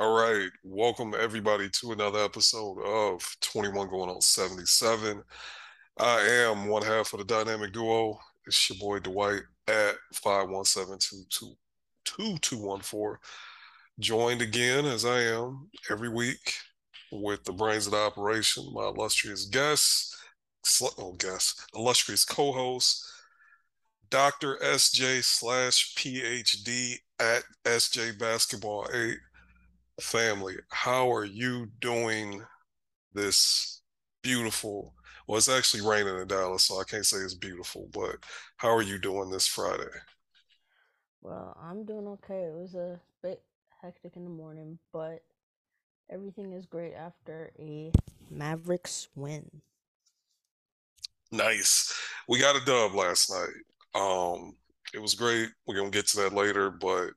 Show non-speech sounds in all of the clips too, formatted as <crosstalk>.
All right, welcome everybody to another episode of 21 going on 77. I am one half of the dynamic duo. It's your boy Dwight at 517-2214. Joined again as I am every week with the brains of the operation, my illustrious guest, oh guest, illustrious co-host, Dr. SJ slash PhD at SJ Basketball 8. Family, how are you doing this beautiful? Well, it's actually raining in Dallas, so I can't say it's beautiful, but how are you doing this Friday? Well, I'm doing okay. It was a bit hectic in the morning, but everything is great after a Mavericks win. Nice. We got a dub last night. Um, it was great. We're gonna get to that later, but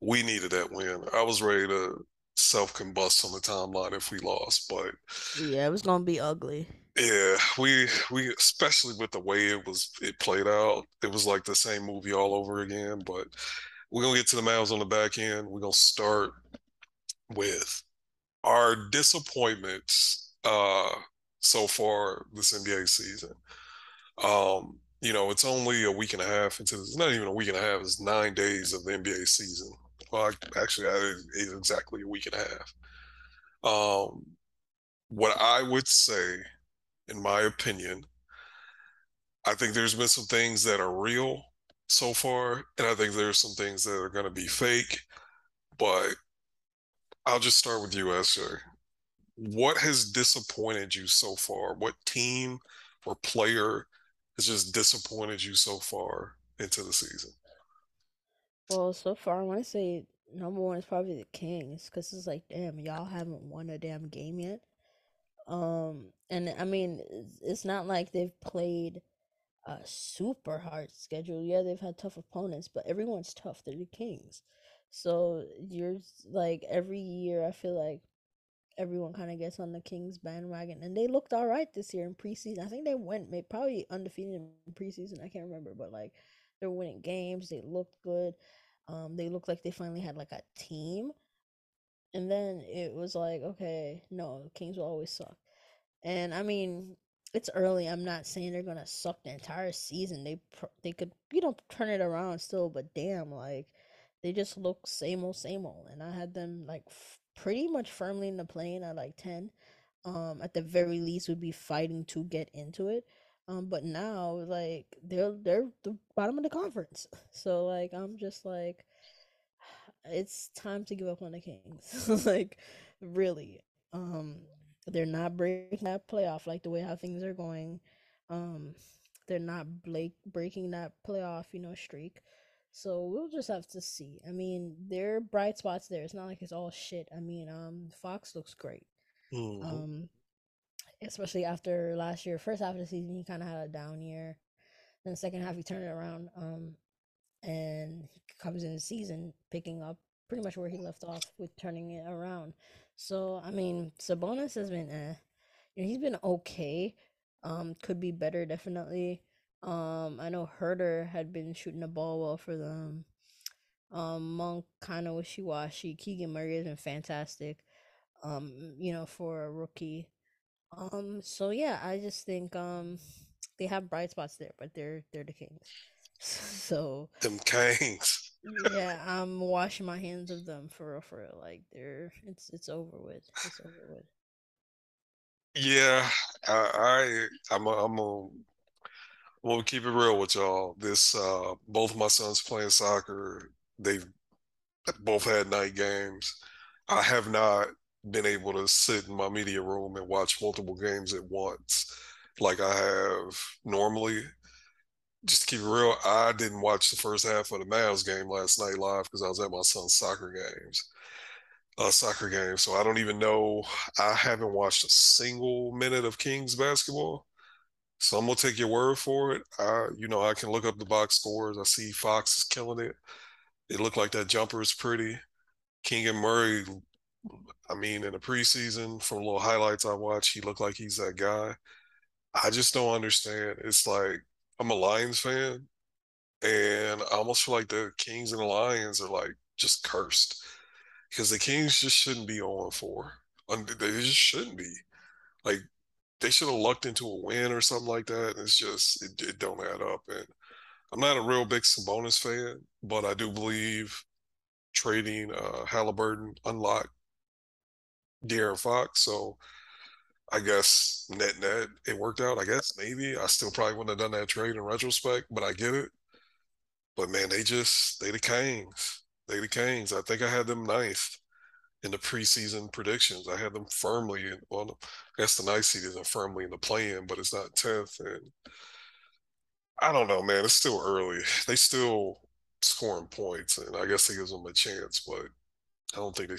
we needed that win. I was ready to self combust on the timeline if we lost, but yeah, it was gonna be ugly. Yeah, we we especially with the way it was it played out, it was like the same movie all over again. But we're gonna get to the Mavs on the back end. We're gonna start with our disappointments uh so far this NBA season. Um, you know, it's only a week and a half into it's not even a week and a half, it's nine days of the NBA season. Well, actually, it's exactly a week and a half. Um, what I would say, in my opinion, I think there's been some things that are real so far, and I think there's some things that are going to be fake. But I'll just start with you, SJ. What has disappointed you so far? What team or player has just disappointed you so far into the season? Well, so far, I want to say number one is probably the Kings because it's like, damn, y'all haven't won a damn game yet. Um, and I mean, it's not like they've played a super hard schedule. Yeah, they've had tough opponents, but everyone's tough. They're the Kings. So you're like every year, I feel like everyone kind of gets on the Kings bandwagon, and they looked all right this year in preseason. I think they went maybe probably undefeated in preseason. I can't remember, but like they're winning games. They looked good. Um, they looked like they finally had like a team. And then it was like, okay, no, Kings will always suck. And I mean, it's early. I'm not saying they're gonna suck the entire season. They they could you know turn it around still, but damn, like they just look same old same old. And I had them like f- pretty much firmly in the play-in at like ten. Um, at the very least, would be fighting to get into it. Um, but now like they're they're the bottom of the conference. <laughs> So like I'm just like <sighs> it's time to give up on the Kings. <laughs> like really. Um they're not breaking that playoff like the way how things are going. Um they're not Blake breaking that playoff, you know, streak. So we'll just have to see. I mean, there are bright spots there. It's not like it's all shit. I mean, um Fox looks great. Mm-hmm. Um especially after last year. First half of the season, he kind of had a down year. Then the second half, he turned it around. Um, and he comes in the season picking up pretty much where he left off with turning it around. So I mean, Sabonis has been, eh, you know, he's been okay. Um, could be better definitely. Um, I know Huerter had been shooting the ball well for them. Um, Monk kind of wishy washy. Keegan Murray has been fantastic. Um, you know, for a rookie. Um, so yeah, I just think um they have bright spots there, but they're they're the Kings. <laughs> So them Kings. <laughs> yeah, I'm washing my hands of them for real, for real. Like they're it's it's over with. It's over with. Yeah, I, I I'm a, I'm a well keep it real with y'all. This uh both my sons playing soccer. They've both had night games. I have not been able to sit in my media room and watch multiple games at once like I have normally. Just to keep it real, I didn't watch the first half of the Mavs game last night live because I was at my son's soccer games. Uh, soccer game. So I don't even know. I haven't watched a single minute of Kings basketball. So I'm gonna take your word for it. I, you know, I can look up the box scores. I see Fox is killing it. It looked like that jumper is pretty. Keegan Murray I mean, in the preseason, from little highlights I watched, he looked like he's that guy. I just don't understand. It's like I'm a Lions fan, and I almost feel like the Kings and the Lions are like just cursed. because the Kings just shouldn't be on four. They just shouldn't be. Like they should have lucked into a win or something like that. It's just it, it don't add up. And I'm not a real big Sabonis fan, but I do believe trading uh, Halliburton unlocked De'Aaron Fox. So I guess net net it worked out. I guess maybe I still probably wouldn't have done that trade in retrospect, but I get it. But man, they just they the Kings. They the Kings. I think I had them ninth in the preseason predictions. I had them firmly in well I guess the ninth seed isn't firmly in the play-in, but it's not tenth. And I don't know, man. It's still early. They still scoring points, and I guess it gives them a chance, but I don't think they.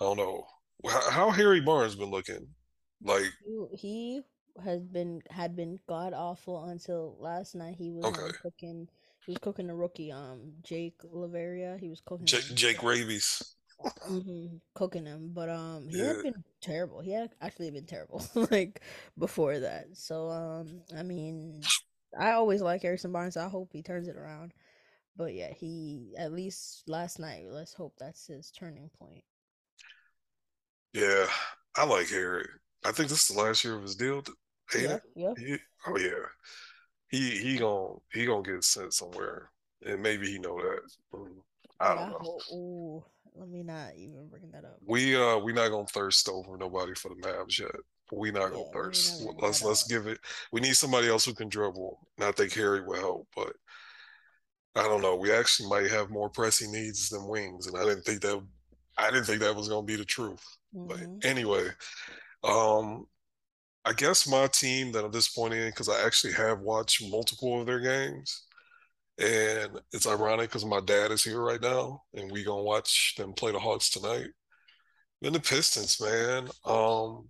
I don't know how, how Harry Barnes been looking. Like he has been had been god awful until last night. He was okay. um, cooking. He was cooking a rookie, um, Jake LaRavia. He was cooking Jake, Jake Rabies. <laughs> mm-hmm, cooking him, but um, he yeah. had been terrible. He had actually been terrible, <laughs> like before that. So um, I mean, I always like Harrison Barnes. I hope he turns it around. But yeah, he at least last night. Let's hope that's his turning point. Yeah, I like Harry. I think this is the last year of his deal. Yeah, yeah. He, oh yeah, he he gonna he gonna get sent somewhere, and maybe he know that. Mm, I don't know. Ooh, let me not even bring that up. We uh we not gonna thirst over nobody for the Mavs yet. We not gonna yeah, thirst. Let's let's give it. We need somebody else who can dribble. And I think Harry will help, but I don't know. We actually might have more pressing needs than wings, and I didn't think that. I didn't think that was gonna be the truth. Mm-hmm. But anyway, um, I guess my team that I'm disappointed in because I actually have watched multiple of their games. And it's ironic because my dad is here right now, and we gonna watch them play the Hawks tonight. Then the Pistons, man. Um,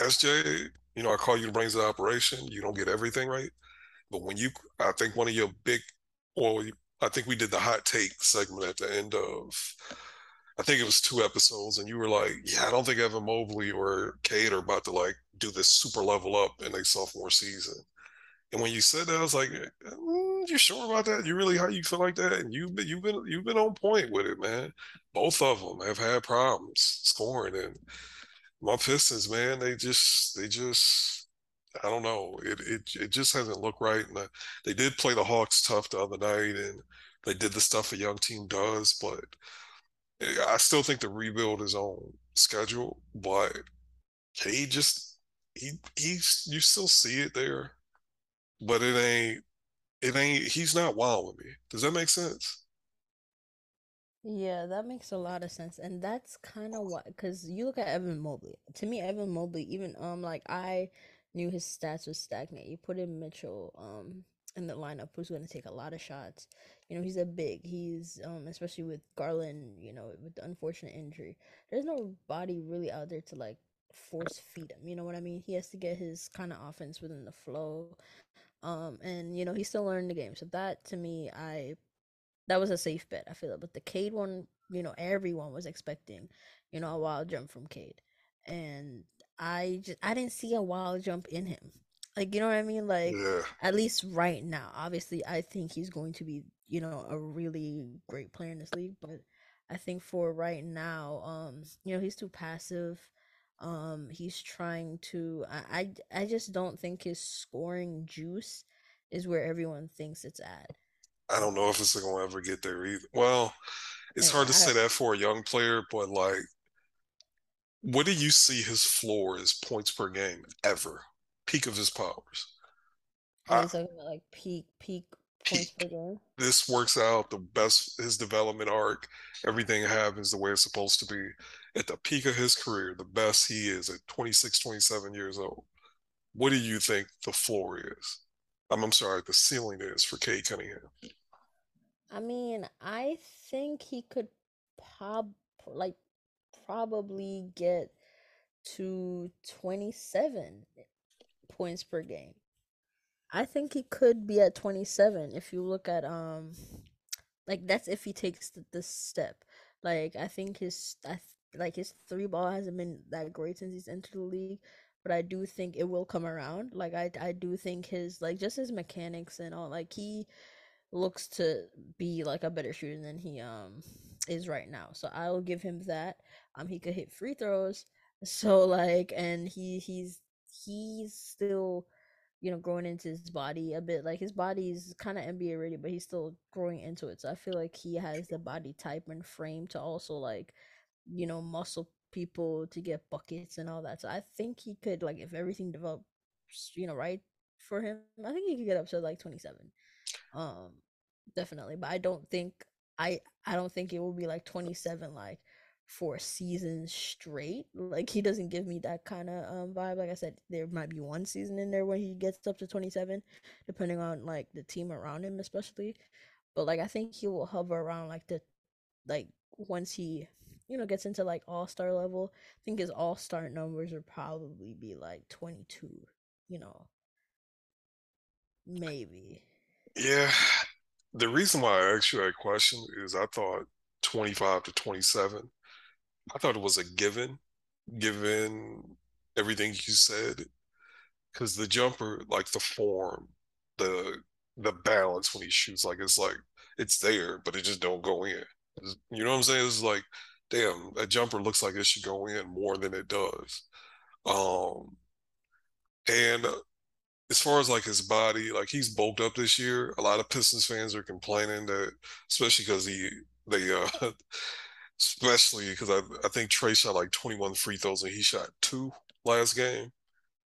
SJ, you know, I call you the brains of the operation. You don't get everything right, but when you, I think one of your big, well, I think we did the hot take segment at the end of I think it was two episodes, and you were like, "Yeah, I don't think Evan Mobley or Cade are about to like do this super level up in a sophomore season." And when you said that, I was like, mm, "You sure about that? You really how you feel like that?" And you've been you've been you've been on point with it, man. Both of them have had problems scoring, and my Pistons, man, they just they just I don't know. It it it just hasn't looked right. And they did play the Hawks tough the other night, and they did the stuff a young team does, but I still think the rebuild is on schedule, but he just he he's you still see it there, but it ain't it ain't he's not wild with me. Does that make sense? Yeah, that makes a lot of sense, and that's kind of what because you look at Evan Mobley. To me, Evan Mobley, even um, like I knew his stats was stagnant. You put in Mitchell um in the lineup who's going to take a lot of shots, you know, he's a big. He's um especially with Garland, you know, with the unfortunate injury. There's no body really out there to like force feed him. You know what I mean? He has to get his kind of offense within the flow. Um and you know, he's still learning the game. So that to me, I that was a safe bet. I feel like but the Cade one, you know, everyone was expecting, you know, a wild jump from Cade. And I just I didn't see a wild jump in him. Like you know what I mean? Like yeah. at least right now. Obviously I think he's going to be you know, a really great player in this league, but I think for right now, um, you know, he's too passive. Um, he's trying to. I, I, I just don't think his scoring juice is where everyone thinks it's at. I don't know if it's going to ever get there either. Well, it's hard to I, say that for a young player, but like, what do you see his floor is points per game ever? Peak of his powers. I, was like peak peak peak. This works out the best. His development arc, everything happens the way it's supposed to be. At the peak of his career, the best he is at 26, 27 years old. What do you think the floor is? I'm, I'm sorry, the ceiling is for Cade Cunningham. I mean, I think he could pop like probably get to 27 points per game. I think he could be at 27 if you look at um like that's if he takes this step. Like I think his I like his three ball hasn't been that great since he's entered the league, but I do think it will come around. Like I I do think his like just his mechanics and all like he looks to be like a better shooter than he um is right now. So I will give him that. Um, he could hit free throws. <laughs> So like, and he he's he's still you know, growing into his body a bit. Like his body's kind of NBA ready, but he's still growing into it. So I feel like he has the body type and frame to also like, you know, muscle people to get buckets and all that. So I think he could like if everything develops, you know, right for him, I think he could get up to like 27. Um definitely, but I don't think I I don't think it will be like 27 like for seasons straight. Like he doesn't give me that kind of um, vibe. Like I said, there might be one season in there when he gets up to 27, depending on like the team around him, especially. But like I think he will hover around like the like once he you know gets into like all star level. I think his all star numbers would probably be like 22. You know, maybe. Yeah. The reason why I asked you that question is I thought 25 to 27 I thought it was a given, given everything you said, because the jumper, like the form, the the balance when he shoots, like it's like it's there, but it just don't go in. You know what I'm saying? It's like, damn, that jumper looks like it should go in more than it does. Um, and as far as like his body, like he's bulked up this year. A lot of Pistons fans are complaining that, especially because he they uh <laughs> especially because I, I think Trae shot like 21 free throws and he shot two last game,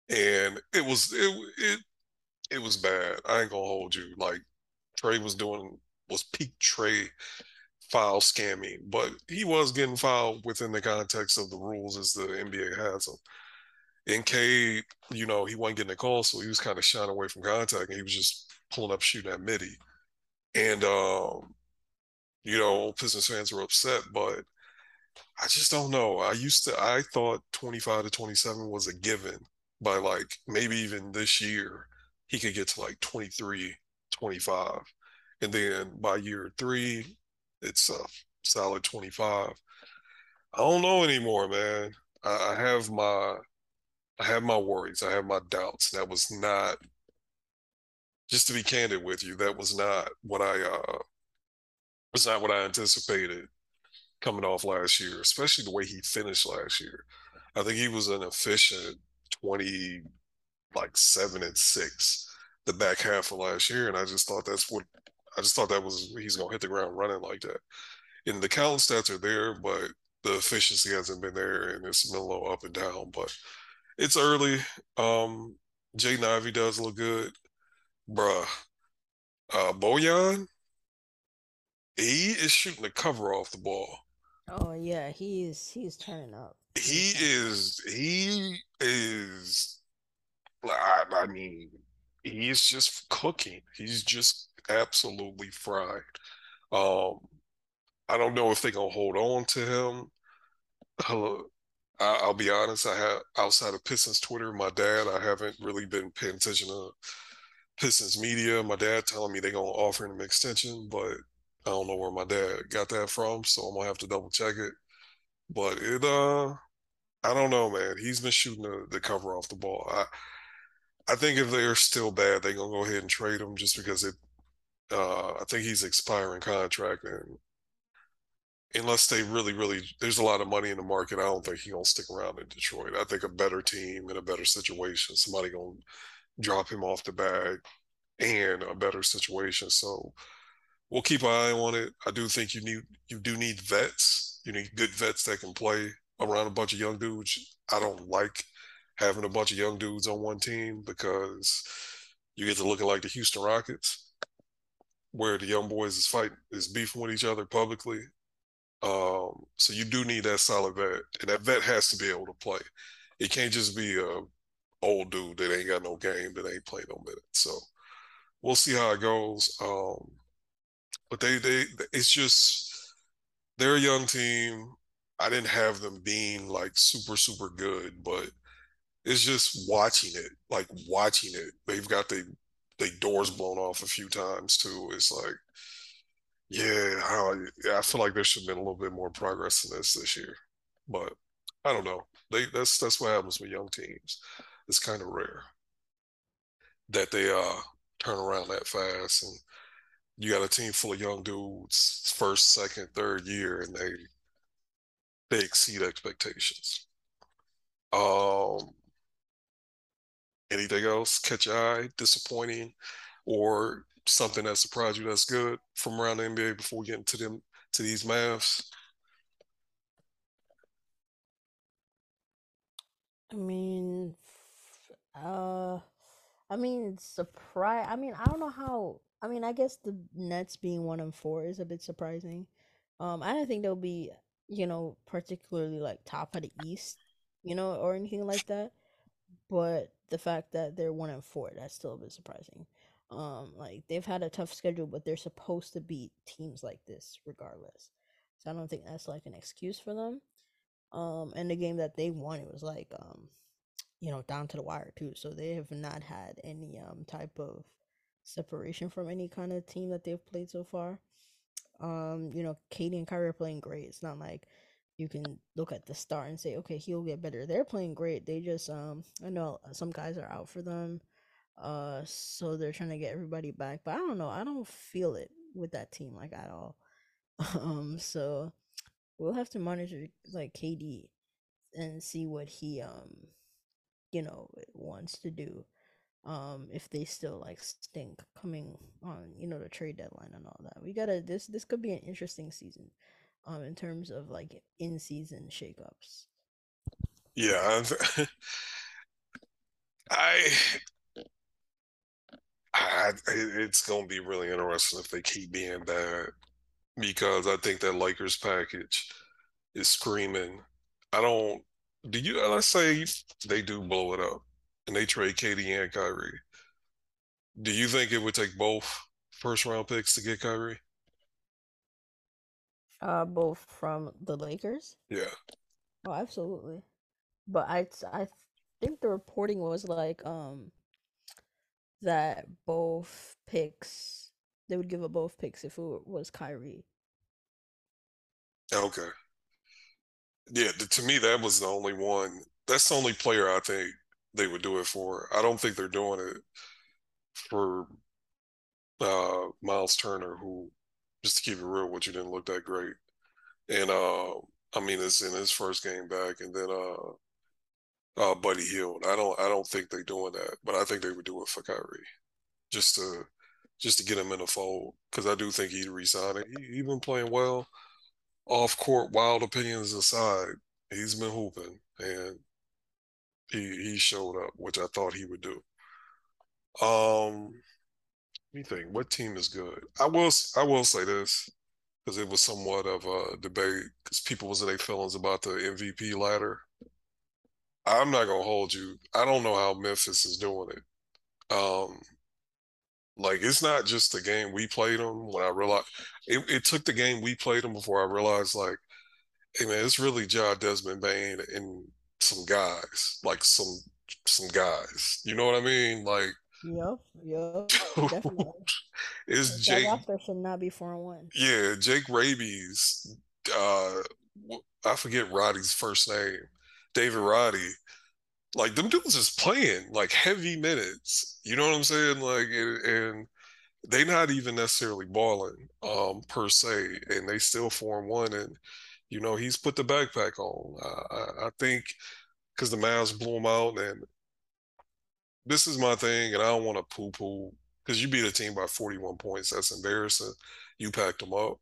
and it was it it it was bad. I ain't gonna hold you. Like Trae was doing was peak Trae foul scamming, but he was getting fouled within the context of the rules as the NBA has them. In Cade, you know, he wasn't getting a call, so he was kind of shying away from contact, and he was just pulling up shooting at midi. And um, you know, Pistons fans were upset, but I just don't know. I used to, I thought 25 to 27 was a given by like maybe even this year, he could get to like 23, 25. And then by year three, it's a solid 25. I don't know anymore, man. I, I have my, I have my worries. I have my doubts. That was not, just to be candid with you, that was not what I, uh, was not what I anticipated coming off last year, especially the way he finished last year. I think he was an efficient 20, like seven and six the back half of last year. And I just thought that's what I just thought that was he's gonna hit the ground running like that. And the count stats are there, but the efficiency hasn't been there and it's been a little up and down. But it's early. Um Jaden Ivey does look good. Bruh. Uh Bojan, he is shooting the cover off the ball. Oh yeah, he he's he's turning up. He is he is I, I mean, he's just cooking. He's just absolutely fried. Um, I don't know if they're gonna hold on to him. I, I'll be honest. I have outside of Pistons Twitter, my dad. I haven't really been paying attention to Pistons media. My dad telling me they're gonna offer him an extension, but I don't know where my dad got that from, so I'm gonna have to double check it. But it, uh, I don't know, man. He's been shooting the, the cover off the ball. I, I think if they're still bad, they're gonna go ahead and trade him just because it. Uh, I think he's expiring contract, and unless they really, really, there's a lot of money in the market. I don't think he's gonna stick around in Detroit. I think a better team in a better situation, somebody gonna drop him off the bag, and a better situation. So we'll keep an eye on it. I do think you need you do need vets. You need good vets that can play around a bunch of young dudes. I don't like having a bunch of young dudes on one team because you get to looking like the Houston Rockets, where the young boys is fighting is beefing with each other publicly. Um, so you do need that solid vet, and that vet has to be able to play. It can't just be a old dude that ain't got no game that ain't played no minutes. So we'll see how it goes. Um, but they they it's just they're a young team. I didn't have them being like super super good, but it's just watching it, like watching it. They've got the they doors blown off a few times too. It's like, yeah, I, I feel like there should have been a little bit more progress in this this year, but I don't know. They that's that's what happens with young teams. It's kind of rare that they uh turn around that fast and you got a team full of young dudes, first, second, third year, and they they exceed expectations. Um, anything else catch your eye, disappointing, or something that surprised you that's good from around the NBA before getting to them to these Mavs? I mean, uh, I mean, surprise. I mean, I don't know how. I mean, I guess the Nets being one and four is a bit surprising. Um, I don't think they'll be, you know, particularly like top of the East, you know, or anything like that. But the fact that they're one and four, that's still a bit surprising. Um, like they've had a tough schedule, but they're supposed to beat teams like this regardless. So I don't think that's like an excuse for them. Um, and the game that they won, it was like um, you know, down to the wire too. So they have not had any um type of separation from any kind of team that they've played so far. Um, you know, KD and Kyrie are playing great. It's not like you can look at the start and say, okay, he'll get better. They're playing great. They just um I know some guys are out for them. Uh so they're trying to get everybody back. But I don't know. I don't feel it with that team like at all. <laughs> um so we'll have to monitor like KD and see what he um you know wants to do um if they still like stink coming on you know the trade deadline and all that we gotta this this could be an interesting season um in terms of like in season shakeups yeah <laughs> I, I it's gonna be really interesting if they keep being bad because I think that Lakers package is screaming. I don't do you let's say they do blow it up and they trade KD and Kyrie. Do you think it would take both first round picks to get Kyrie? Uh, both from the Lakers. Yeah. Oh, absolutely. But I I think the reporting was like um that both picks they would give up both picks if it was Kyrie. Okay yeah, to me that was the only one. That's the only player I think they would do it for. I don't think they're doing it for uh, Miles Turner, who, just to keep it real, with you didn't look that great. And uh, I mean, it's in his first game back, and then uh, uh, Buddy Hield. I don't, I don't think they're doing that, but I think they would do it for Kyrie, just to, just to get him in the fold, because I do think he'd resign it. He, he been playing well off court wild opinions aside, he's been hooping and he he showed up, which I thought he would do. Um, let me think. What team is good? I will I will say this because it was somewhat of a debate because people was in their feelings about the MVP ladder. I'm not gonna hold you. I don't know how Memphis is doing it. Um, like it's not just the game we played them. When I realized it, it took the game we played them before I realized like, hey man, it's really Ja Desmond Bane and some guys, like some some guys. You know what I mean? Like Yep, yep, <laughs> definitely. it's Jake. roster should not be four and one. Yeah, Jake Raby's. Uh, I forget Roddy's first name. David Roddy like them dudes is playing like heavy minutes. You know what I'm saying? Like and, and they not even necessarily balling um per se, and they still form one. And you know he's put the backpack on. Uh, I, I think because the Mavs blew him out, and this is my thing, and I don't want to poo poo because you beat a team by 41 points. That's embarrassing. You packed them up,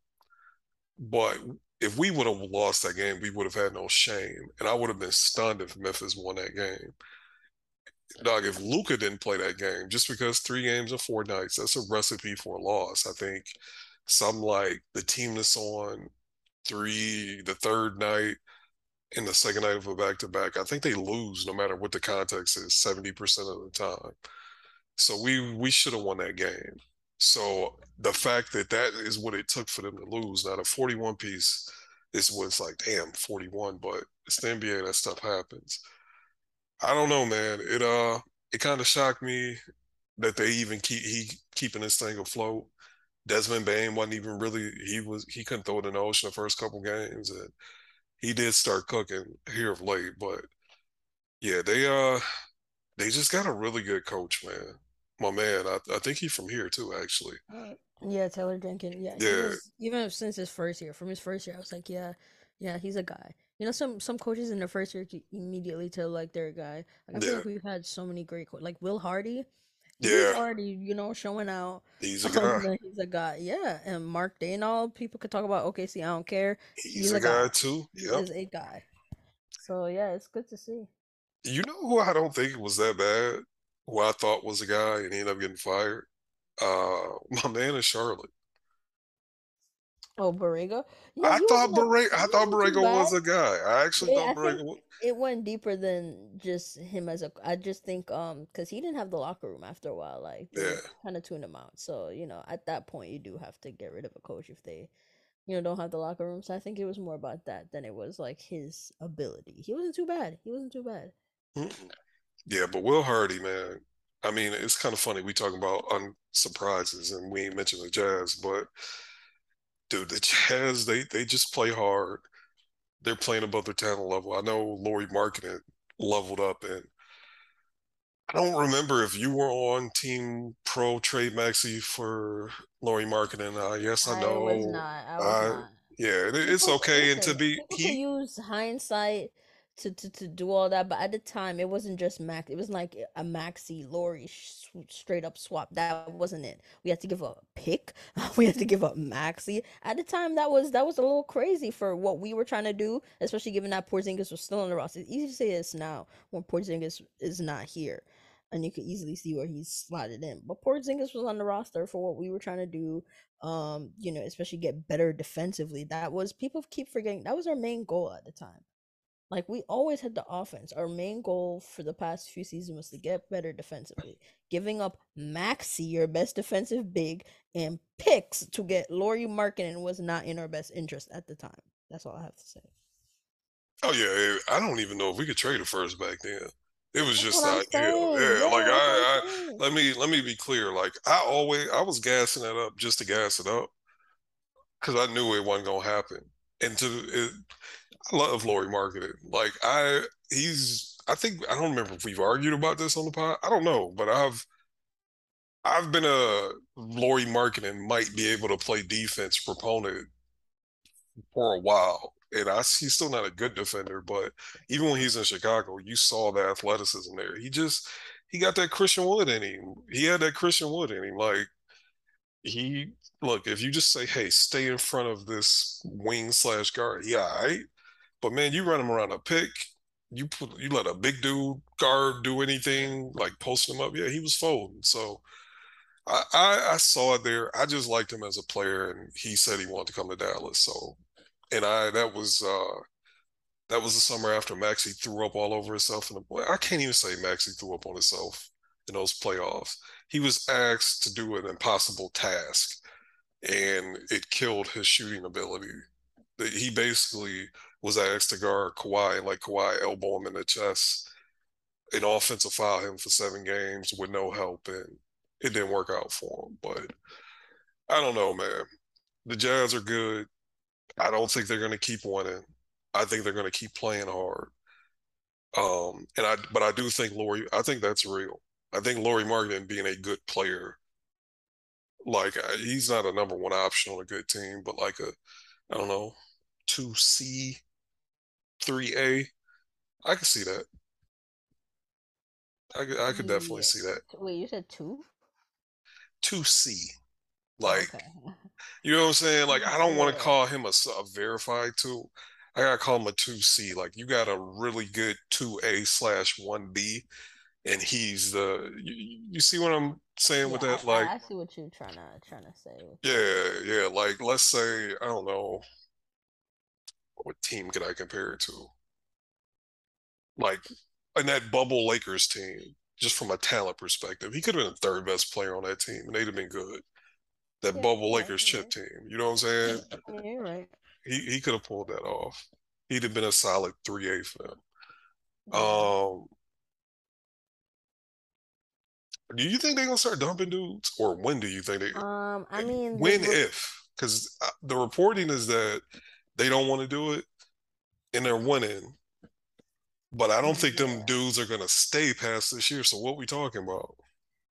but if we would have lost that game, we would have had no shame. And I would have been stunned if Memphis won that game. Dog, if Luka didn't play that game, just because three games in four nights, that's a recipe for a loss. I think something like the team that's on three, the third night, and the second night of a back to back, I think they lose no matter what the context is, 70% of the time. So we we should have won that game. So the fact that that is what it took for them to lose. Now the 41 piece is what's like, damn, 41, but it's the NBA. That stuff happens. I don't know, man. It uh, it kind of shocked me that they even keep he keeping this thing afloat. Desmond Bane wasn't even really he was he couldn't throw it in the ocean the first couple games, and he did start cooking here of late. But yeah, they uh they just got a really good coach, man. my man. I, I think he's from here too, actually. Uh, yeah, Taylor Jenkins. Yeah, Yeah, was even since his first year. From his first year, I was like, yeah, yeah, he's a guy. You know, some some coaches in their first year immediately tell like they're a guy. Like I feel yeah, like we've had so many great co- like Will Hardy. He's yeah. already you know showing out He's a guy. he's a guy. Yeah, and Mark Daigneault. People could talk about okay, see, I don't care. He's He's a a guy guy. too. He Yep. is a guy. So yeah, it's good to see. You know who I don't think was that bad? Who I thought was a guy and he ended up getting fired? Uh, <laughs> my man in Charlotte. Oh, Borrego. Yeah, I thought Borrego, I thought Borrego was a guy. I actually Yeah, thought I Borrego was, it went deeper than just him as a. I just think um because he didn't have the locker room after a while. Like yeah. kind of tuned him out. So you know, at that point, you do have to get rid of a coach if they you know don't have the locker room. So I think it was more about that than it was like his ability. He wasn't too bad. He wasn't too bad. Yeah, but Will Hardy, man. I mean, it's kind of funny we talking about unsurprises and we ain't mentioned the Jazz, but dude, the Jazz, they they just play hard. They're playing above their talent level. I know Lauri Markkanen leveled up and I don't remember if you were on Team Pro Trade Maxi for Lauri Markkanen. Uh, yes, I know. I was know. not. I was I not. yeah, it, it's okay. And to be he, use hindsight to, to to do all that, but at the time it wasn't just Max. It was like a Maxi Lauri sh- straight up swap. That wasn't it. We had to give up pick. <laughs> We had to give up Maxi. At the time, that was that was a little crazy for what we were trying to do, especially given that Porzingis was still on the roster. It's easy to say this now when Porzingis is not here. And you could easily see where he's slotted in. But Porzingis was on the roster for what we were trying to do um, you know, especially get better defensively. That was people keep forgetting that was our main goal at the time. Like we always had the offense. Our main goal for the past few seasons was to get better defensively. Giving up Maxi, your best defensive big, and picks to get Lauri Markkanen was not in our best interest at the time. That's all I have to say. oh yeah, eh, I don't even know if we could trade a first back then. It was That's just what I'm ideal. saying. Yeah, like Yeah, what I, I let me let me be clear. Like I always I was gassing it up just to gas it up because I knew it wasn't gonna happen. And to it, I love Lauri Markkanen. Like I he's I think I don't remember if we've argued about this on the pod. I don't know, but I've I've been a Lauri Markkanen might be able to play defense proponent for a while. And I he's still not a good defender, but even when he's in Chicago, you saw the athleticism there. He just he got that Christian Wood in him. He had that Christian Wood in him. Like he look, if you just say, "Hey, stay in front of this wing slash guard," yeah, right. But man, you run him around a pick, you put you let a big dude guard do anything like posting him up. Yeah, he was folding. So I, I I saw it there. I just liked him as a player, and he said he wanted to come to Dallas. So and I that was uh that was the summer after Maxi threw up all over himself the play. I can't even say Maxi threw up on himself in those playoffs. He was asked to do an impossible task and it killed his shooting ability. He basically was asked to guard Kawhi like Kawhi elbow him in the chest, and offensive foul him for seven games with no help, and it didn't work out for him. But I don't know, man. The Jazz are good. I don't think they're going to keep winning. I think they're going to keep playing hard. Um, and I, but I do think Lauri. I think that's real. I think Lauri Markkanen being a good player, like uh, he's not a number one option on a good team, but like a, I don't know, two C, three A. I could see that. I could, I could definitely Yeah. see that. Wait, you said two? Two C, Oh, like okay. <laughs> you know what I'm saying. Like I don't want to call him a, a verified two. I gotta call him a two C. Like you got a really good two A slash one B, and he's the. You, you see what I'm saying with that? I, Like I I see what you're trying to trying to say yeah, yeah. Like let's say I don't know what team could I compare it to? Like in that bubble Lakers team, just from a talent perspective, he could have been the third best player on that team, and they'd have been good. That Yeah, bubble right. Lakers chip team, you know what I'm saying? Yeah, right. He he could have pulled that off. He'd have been a solid three A for them. Um, do you think they're gonna start dumping dudes, or when do you think they? Um, I mean, When if? Because the reporting is that they don't want to do it, and they're winning. But I don't think them dudes are gonna stay past this year. So what we talking about?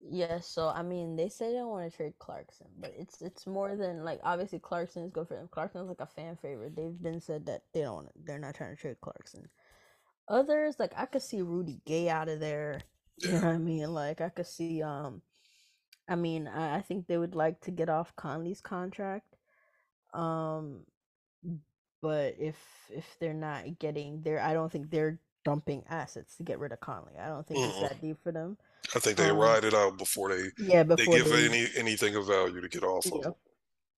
Yeah, so I mean, they say they don't want to trade Clarkson, but it's it's more than like obviously Clarkson is good for them. Clarkson's like a fan favorite. They've been said that they don't want they're not trying to trade Clarkson. Others like I could see Rudy Gay out of there. <laughs> You know what I mean? Like I could see um I mean, I, I think they would like to get off Conley's contract. Um but if if they're not getting there, I don't think they're dumping assets to get rid of Conley. I don't think mm it's that deep for them. I think they um, ride it out before they yeah before they give they, any anything of value to get off yeah, of.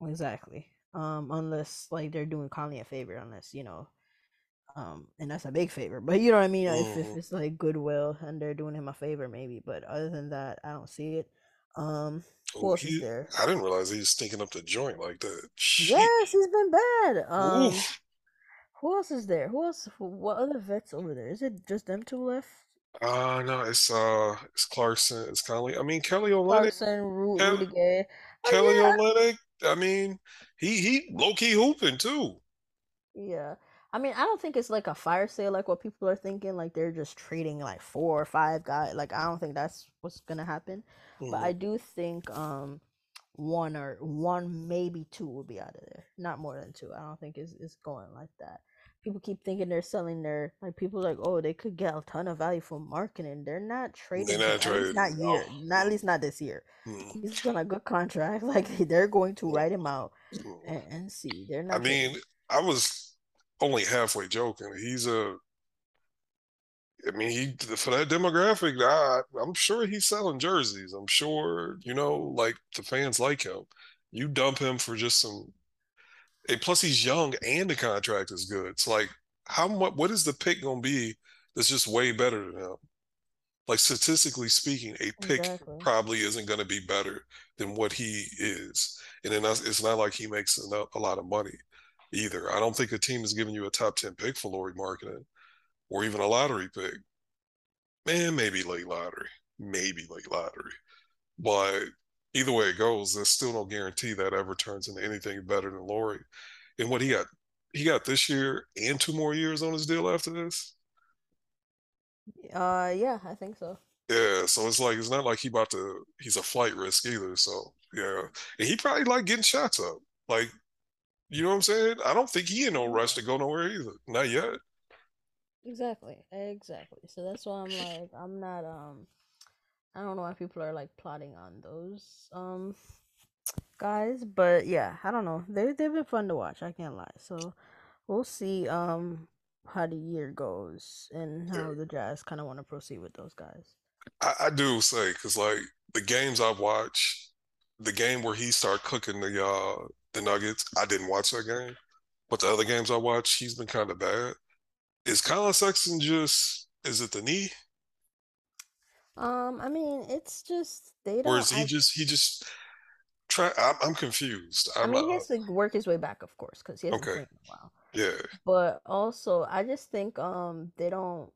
Exactly. Um, unless like they're doing Conley a favor, unless you know, um, and that's a big favor. But you know what I mean. Mm. If, if mm-hmm. it's like goodwill and they're doing him a favor, maybe. But other than that, I don't see it. Um, who else he, there? I didn't realize he was stinking up the joint like that. Yes, he's been bad. Um, Oof. who else is there? Who else? What other vets over there? Is it just them two left? Uh no, it's uh it's Clarkson, it's Conley. I mean Kelly Olynyk. Clarkson, Ru- Kel-. Oh, Kelly yeah. Olynyk. I mean, he he low key hooping too. Yeah. I mean, I don't think it's like a fire sale like what people are thinking. Like they're just trading like four or five guys. Like I don't think that's what's gonna happen. Mm-hmm. But I do think um one or one maybe two will be out of there. Not more than two. I don't think it's it's going like that. People keep thinking they're selling their like people like oh they could get a ton of value from Markkanen. They're not trading. They're not trading. Not year. Oh. Not at least not this year. Mm-hmm. He's on a good contract. <laughs> Like they're going to write him out mm-hmm. and, and see. They're not. I mean, I was only halfway joking. He's a I mean, he for that demographic, I, I'm sure he's selling jerseys. I'm sure, you know, like the fans like him. You dump him for just some. And plus, he's young and the contract is good. It's like, how much? What is the pick going to be that's just way better than him? Like statistically speaking, a pick exactly. probably isn't going to be better than what he is, and then it's not like he makes a lot of money either. I don't think a team is giving you a top 10 pick for Lauri Markkanen or even a lottery pick. Man, maybe late lottery, maybe late lottery. But either way it goes, there's still no guarantee that ever turns into anything better than Lauri. And what he got, he got this year and two more years on his deal after this. Uh, yeah, I think so. Yeah, so it's like it's not like he about to. He's a flight risk either. So yeah, and he probably like getting shots up. Like you know what I'm saying? I don't think he in no rush to go nowhere either. Not yet. Exactly. Exactly. So that's why I'm like, I'm not um I don't know why people are like plotting on those um guys, but yeah, I don't know. They they've been fun to watch, I can't lie. So we'll see um how the year goes and how the Jazz kind of want to proceed with those guys. I, I do say because like the games I've watched, the game where he started cooking the uh the Nuggets. I didn't watch that game, but the other games I watched, he's been kind of bad. Is Collin Sexton just? Is it the knee? Um, I mean, it's just they don't. Or is he I, just he just try? I'm, I'm confused. I'm, i mean, he has to work his way back, of course, because he hasn't okay. played in a while. Yeah. But also, I just think um they don't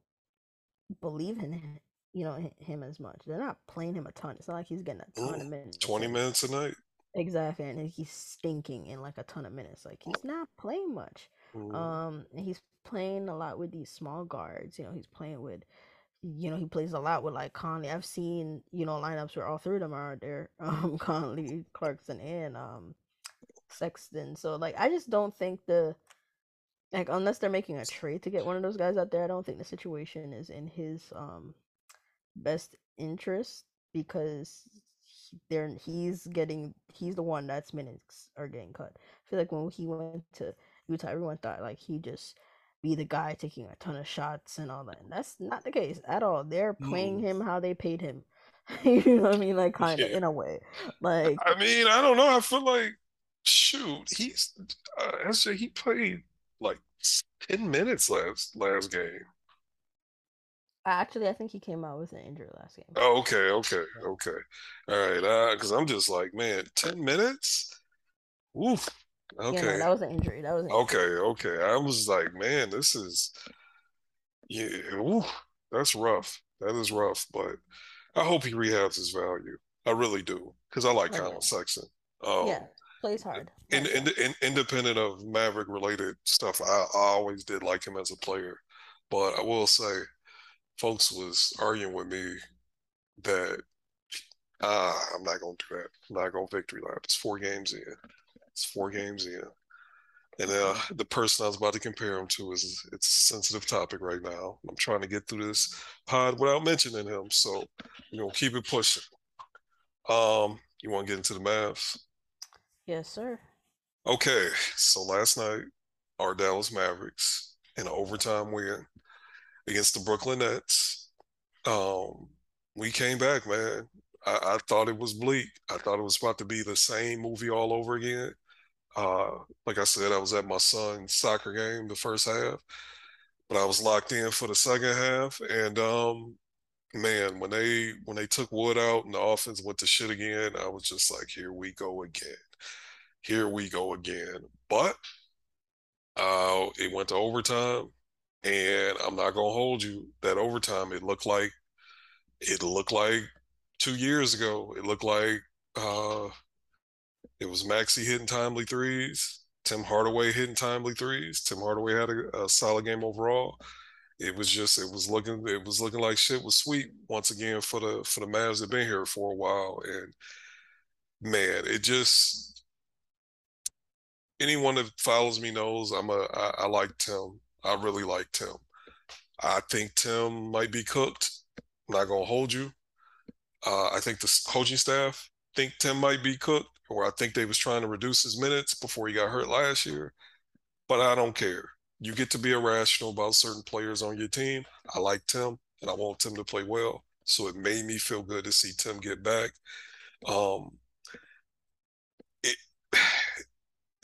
believe in him, you know, him as much. They're not playing him a ton. It's not like he's getting a ton mm, of minutes. Twenty minutes a night. Exactly, and he's stinking in like a ton of minutes. Like he's not playing much. Um, and he's playing a lot with these small guards. You know, he's playing with, you know, he plays a lot with like Conley. I've seen you know lineups where all three of them are there. <laughs> Um, Conley, Clarkson, and um, Sexton. So like, I just don't think the like unless they're making a trade to get one of those guys out there, I don't think the situation is in his um best interest because they're he's getting he's the one that's minutes are getting cut. I feel like when he went to Utah, everyone thought like he just be the guy taking a ton of shots and all that. And that's not the case at all. They're playing mm. him how they paid him. <laughs> you know what I mean? Like kind of yeah. in a way. Like I mean, I don't know. I feel like shoot, he's uh, he played like ten minutes last last game. Actually, I think he came out with an injury last game. Oh, okay, okay, okay. All right, because uh, I'm just like, man, ten minutes. Oof. Okay, yeah, no, that was an injury. That was okay. Okay, I was like, man, this is yeah. Oof, that's rough. That is rough, but I hope he rehabs his value. I really do because I like Collin Sexton. Um, yeah, plays hard. In, in, in, independent of Maverick related stuff, I, I always did like him as a player. But I will say, folks was arguing with me that Ah, I'm not gonna do that. I'm not gonna victory lap. It's four games in. It's four games in. And uh, the person I was about to compare him to is it's a sensitive topic right now. I'm trying to get through this pod without mentioning him, so we're gonna keep it pushing. Um, you want to get into the Mavs? Yes, sir. Okay, so last night our Dallas Mavericks in an overtime win against the Brooklyn Nets. Um, we came back, man. I, I, thought it was bleak. I thought it was about to be the same movie all over again. Uh, like I said, I was at my son's soccer game the first half, but I was locked in for the second half. And um, man, when they when they took Wood out and the offense went to shit again, I was just like, here we go again. Here we go again. But uh, it went to overtime, and I'm not gonna hold you. That overtime, it looked like it looked like two years ago. It looked like uh, it was Maxi hitting timely threes, Tim Hardaway hitting timely threes. Tim Hardaway had a, a solid game overall. It was just it was looking it was looking like shit was sweet once again for the for the Mavs that been here for a while. And man, it just anyone that follows me knows I'm a I, I like Tim. I really like Tim. I think Tim might be cooked. I'm not gonna hold you. Uh, I think the coaching staff think Tim might be cooked, or I think they was trying to reduce his minutes before he got hurt last year. But I don't care. You get to be irrational about certain players on your team. I like Tim, and I want Tim to play well. So it made me feel good to see Tim get back. Um, it, <sighs>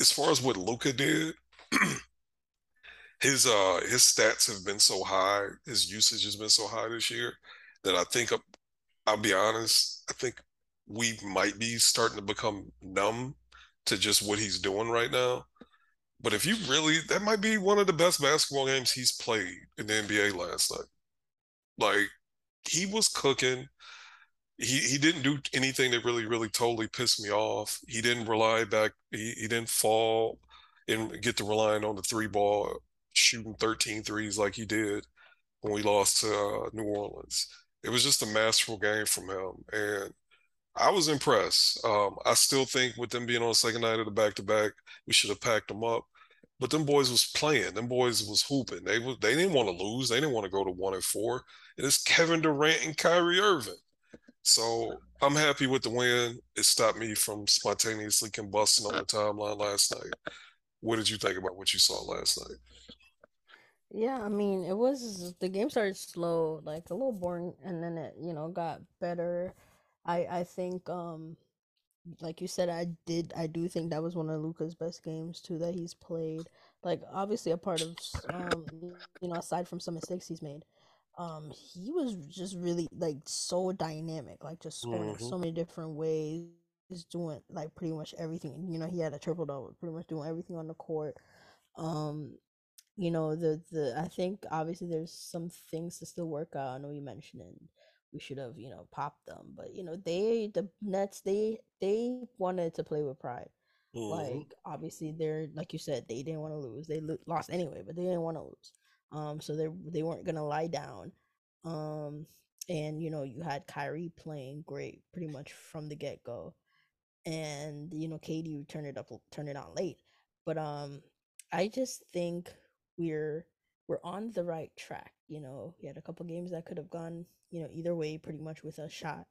as far as what Luka did, <clears throat> his uh his stats have been so high, his usage has been so high this year that I think I'll be honest, I think we might be starting to become numb to just what he's doing right now. But if you really, that might be one of the best basketball games he's played in the NBA last night. Like he was cooking. He he didn't do anything that really really totally pissed me off. He didn't rely back. He he didn't fall and get to relying on the three ball, shooting 13 threes like he did when we lost to uh, New Orleans. It was just a masterful game from him, and I was impressed. Um, I still think with them being on the second night of the back to back, we should have packed them up. But them boys was playing. Them boys was hooping. They was they didn't want to lose. They didn't want to go to one and four. And it's Kevin Durant and Kyrie Irving. So I'm happy with the win. It stopped me from spontaneously combusting on the timeline last night. What did you think about what you saw last night? Yeah, I mean, it was the game started slow, like a little boring, and then it, you know, got better. I I think um like you said, I did. I do think that was one of Luka's best games too that he's played. Like obviously a part of, um, you know, aside from some mistakes he's made, um, he was just really like so dynamic, like just scoring mm-hmm. so many different ways, just doing like pretty much everything. You know, he had a triple double, pretty much doing everything on the court. Um, you know, the the I think obviously there's some things to still work out. I know you mentioned we should have you know popped them but you know they the nets they they wanted to play with pride. Mm-hmm. like obviously they're like you said they didn't want to lose. They lo- lost anyway but they didn't want to lose. Um so they they weren't gonna lie down. Um and you know you had Kyrie playing great pretty much from the get-go and you know KD turned it up turn it on late. But um I just think we're we're on the right track you know we had a couple games that could have gone you know, either way, pretty much with a shot.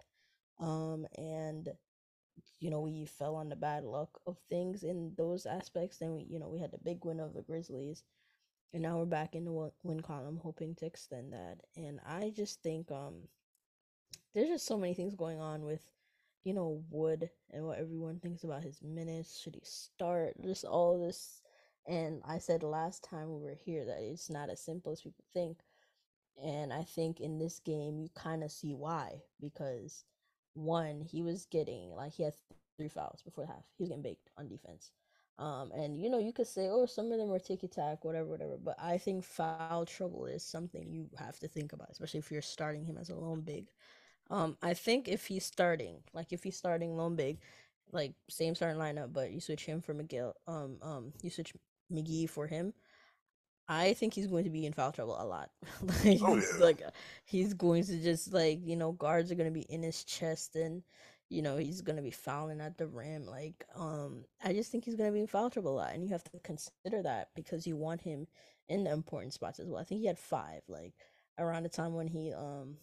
Um, and you know, we fell on the bad luck of things in those aspects. Then we, you know, we had the big win of the Grizzlies, and now we're back in the win column, hoping to extend that. And I just think, um, there's just so many things going on with, you know, Wood and what everyone thinks about his minutes. Should he start? Just all this. And I said last time we were here that it's not as simple as people think. And I think in this game, you kind of see why. Because, one, he was getting, like, he had three fouls before the half. He was getting baked on defense. Um, and, you know, you could say, oh, some of them are ticky tack, whatever, whatever. But I think foul trouble is something you have to think about, especially if you're starting him as a lone big. Um, I think if he's starting, like, if he's starting lone big, like, same starting lineup, but you switch him for McGee, um, um, you switch McGee for him I think he's going to be in foul trouble a lot. <laughs> like Oh he's yeah. like he's going to just like you know guards are going to be in his chest and you know he's going to be fouling at the rim. Like um, I just think he's going to be in foul trouble a lot, and you have to consider that because you want him in the important spots as well. I think he had five like around the time when he um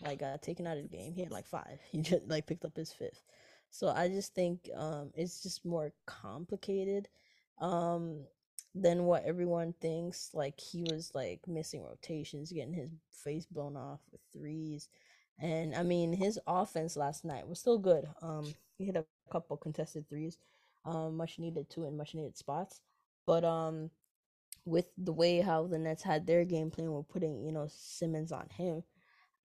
like got taken out of the game. He had like five. <laughs> He just like picked up his fifth. So I just think um it's just more complicated. Um than what everyone thinks. Like he was like missing rotations, getting his face blown off with threes. And I mean, his offense last night was still good. Um, he hit a couple contested threes, um, much needed too, in much needed spots. But um, with the way how the Nets had their game plan, with putting you know Simmons on him.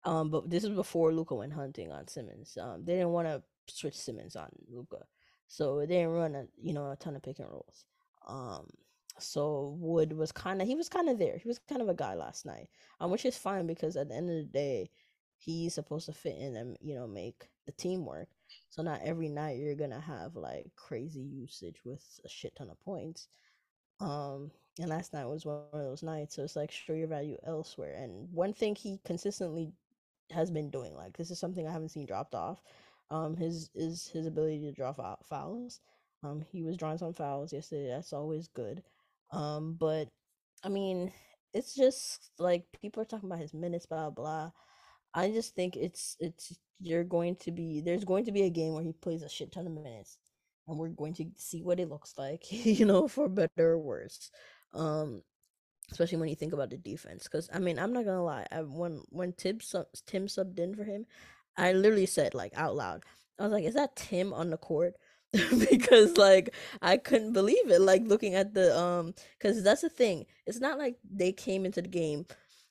Um, but this is before Luka went hunting on Simmons. Um, they didn't want to switch Simmons on Luka, so they didn't run a you know a ton of pick and rolls. Um, so Wood was kind of he was kind of there. He was kind of a guy last night, um, which is fine because at the end of the day, he's supposed to fit in and you know make the team work. So not every night you're gonna have like crazy usage with a shit ton of points. Um, and last night was one of those nights. So it's like show your value elsewhere. And one thing he consistently has been doing, like this is something I haven't seen dropped off. Um, his is his ability to draw fouls. Um, he was drawing some fouls yesterday. That's always good. Um, but I mean, it's just like people are talking about his minutes, blah blah. I just think it's it's you're going to be there's going to be a game where he plays a shit ton of minutes, and we're going to see what it looks like, <laughs> you know, for better or worse. Um, especially when you think about the defense. Because I mean, I'm not gonna lie, I, when when Tim sub, Tim subbed in for him, I literally said like out loud, I was like, "Is that Tim on the court?" <laughs> because like I couldn't believe it. Like looking at the um, because that's the thing. It's not like they came into the game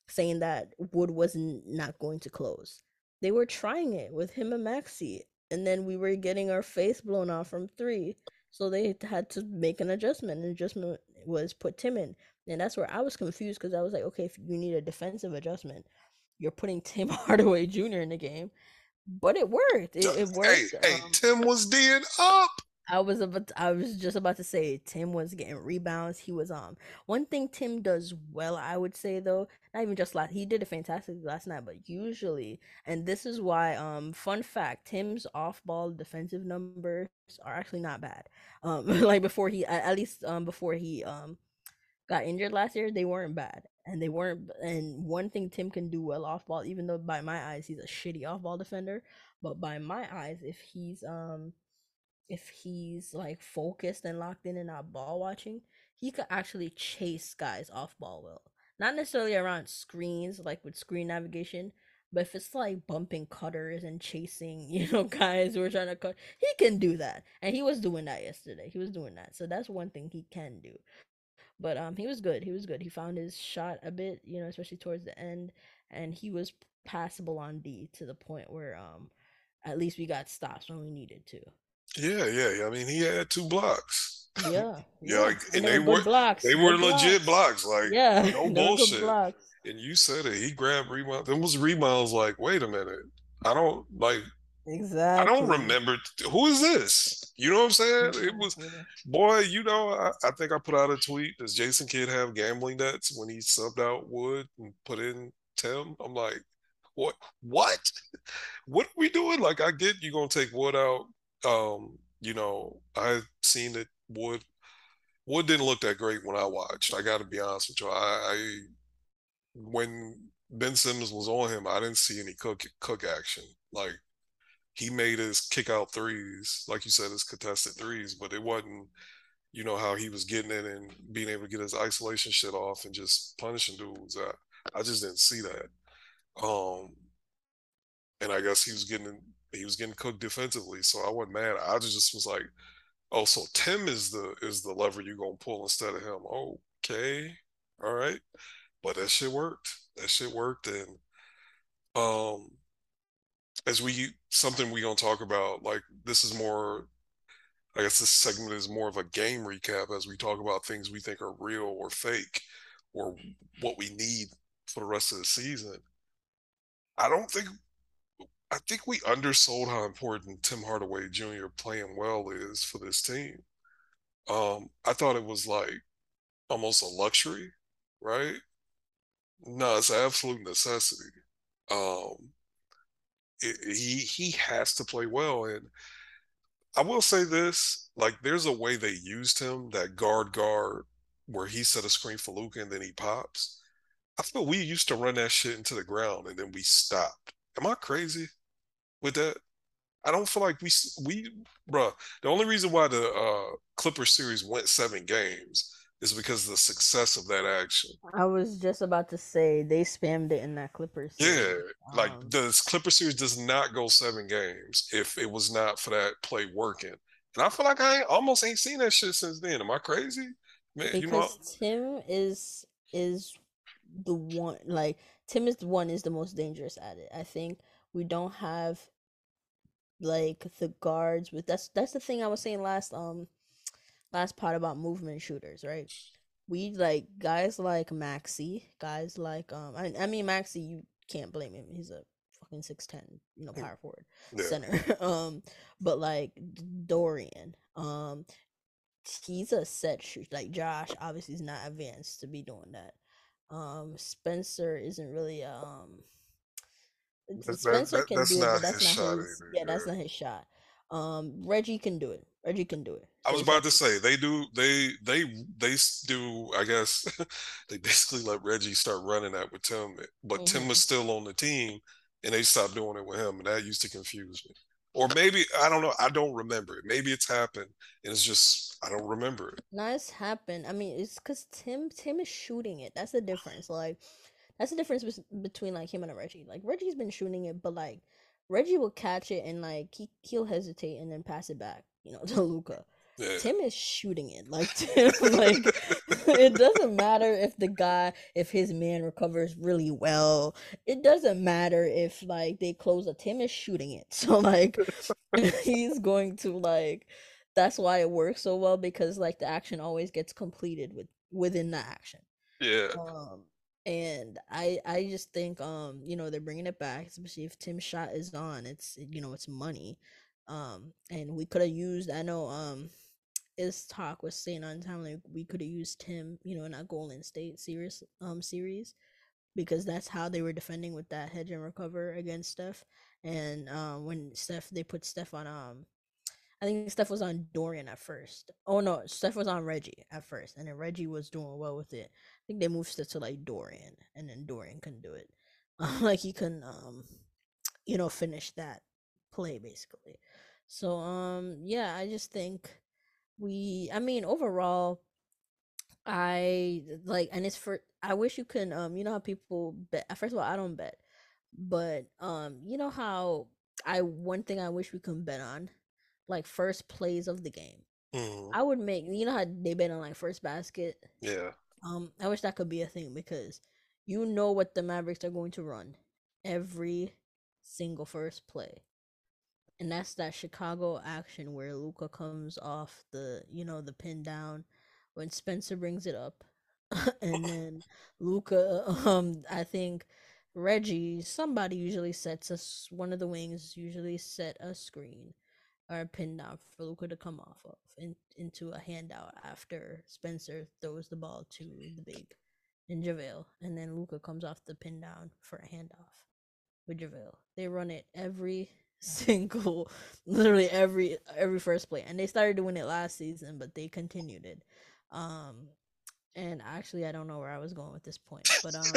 saying that Wood was not going to close. They were trying it with him and Maxi, and then we were getting our face blown off from three. So they had to make an adjustment. An adjustment was put Tim in. And that's where I was confused because I was like, okay, if you need a defensive adjustment, you're putting Tim <laughs> Hardaway Jr. in the game. But it worked. It, it Hey, worked. hey, Um, Tim was D'ing up. I was about to, I was just about to say Tim was getting rebounds. He was um one thing Tim does well, I would say though, not even just last he did a fantastic last night, but usually and this is why um fun fact, Tim's off-ball defensive numbers are actually not bad. Um <laughs> like before he at least um before he um got injured last year, they weren't bad. And they weren't and one thing Tim can do well off ball, even though by my eyes he's a shitty off ball defender, but by my eyes, if he's um if he's like focused and locked in and not ball watching, he could actually chase guys off ball well. Not necessarily around screens, like with screen navigation, but if it's like bumping cutters and chasing, <laughs> you know, guys who are trying to cut, he can do that. And he was doing that yesterday. He was doing that. So that's one thing he can do. But um he was good. He was good. He found his shot a bit, you know, especially towards the end, and he was passable on D to the point where um at least we got stops when we needed to. Yeah, yeah, yeah. I mean, he had two blocks. <laughs> Yeah, yeah, like, and and they were blocks. they were Good legit blocks. blocks. Like Yeah, no <laughs> they were good bullshit. blocks. And you said it. He grabbed rebound. There was rebounds. Like, wait a minute. I don't like. I don't remember who is this. You know what I'm saying? <laughs> It was boy. You know, I, I think I put out a tweet. Does Jason Kidd have gambling debts when he subbed out Wood and put in Tim? I'm like, what? What? What are we doing? Like, I get you gonna take Wood out. Um, you know, I seen that Wood Wood didn't look that great when I watched. I got to be honest with you. I, I when Ben Simmons was on him, I didn't see any cook cook action. Like he made his kick out threes, like you said, his contested threes, but it wasn't, you know, how he was getting in and being able to get his isolation shit off and just punishing dudes. I, I just didn't see that. Um, and I guess he was getting he was getting cooked defensively, so I wasn't mad. I just was like, oh, so Tim is the is the lever you're gonna pull instead of him. Okay, all right, but that shit worked. That shit worked, and um, as we something we gonna talk about, like this is more. I guess this segment is more of a game recap as we talk about things we think are real or fake, or what we need for the rest of the season. I don't think I think we undersold how important Tim Hardaway Jr. playing well is for this team. Um, I thought it was like almost a luxury. right? No, it's an absolute necessity. Um, he he has to play well, and I will say this: like, there's a way they used him that guard guard where he set a screen for Luka and then he pops. I feel we used to run that shit into the ground and then we stopped. Am I crazy with that? I don't feel like we we bruh. The only reason why the uh, Clipper series went seven games is because of the success of that action. I was just about to say they spammed it in that Clipper series. Yeah, like um, the Clipper series does not go seven games if it was not for that play working. And I feel like I almost ain't seen that shit since then. Am I crazy? Man, because you know, Tim is is the one like Tim is the one is the most dangerous at it. I think we don't have like the guards with that's that's the thing I was saying last um last part about movement shooters, right? We like guys like Maxi, guys like um I, I mean Maxi, you can't blame him. He's a fucking 6'10, you know, power forward yeah. center. <laughs> um but like Dorian, um he's a set shoot like Josh obviously is not advanced to be doing that. Um Spencer isn't really um Spencer that, that, can do it, but that's not his. Yeah, yeah, that's not his shot. Um, Reggie can do it. Reggie can do it. I was about to say they do. They they they do. I guess <laughs> they basically let Reggie start running that with Tim, but mm-hmm. Tim was still on the team, and they stopped doing it with him, and that used to confuse me. Or maybe I don't know. I don't remember it. Maybe it's happened, and it's just I don't remember it. No, it's happened. I mean, it's because Tim Tim is shooting it. That's the difference. Like that's the difference between like him and a Reggie. Like Reggie's been shooting it, but like Reggie will catch it and like he he'll hesitate and then pass it back, you know, <laughs> to Luka. Yeah. Tim is shooting it like <laughs> Tim, <laughs> like it doesn't matter if the guy if his man recovers really well. It doesn't matter if like they close a Tim is shooting it. So like he's going to like that's why it works so well because like the action always gets completed with within the action. Yeah. Um and I I just think um you know they're bringing it back, especially if Tim shot is on. It's you know it's money, um and we could have used. I know um his talk was saying on time like we could have used Tim you know in that Golden State series um series because that's how they were defending with that hedge and recover against Steph. And um when Steph they put Steph on um I think Steph was on Dorian at first. Oh no, Steph was on Reggie at first, and then Reggie was doing well with it. I think they moved Steph to like Dorian, and then Dorian couldn't do it. <laughs> like he couldn't, um, you know, finish that play basically. So um, yeah, I just think we. I mean, overall, I like, and it's for. I wish you can. Um, you know how people bet. First of all, I don't bet, but um, you know how I one thing I wish we can bet on like first plays of the game. Mm. I would make you know how they bet on like first basket. Yeah. Um, I wish that could be a thing because you know what the Mavericks are going to run every single first play. And that's that Chicago action where Luka comes off the, you know, the pin down when Spencer brings it up. <laughs> and <laughs> then Luka, <laughs> um I think Reggie somebody usually sets us one of the wings usually set a screen or pin down for Luka to come off of in, into a handout after Spencer throws the ball to the big in JaVale. And then Luka comes off the pin down for a handoff with JaVale. They run it every <laughs> single literally every every first play. And they started doing it last season, but they continued it. Um and actually I don't know where I was going with this point, but um <laughs>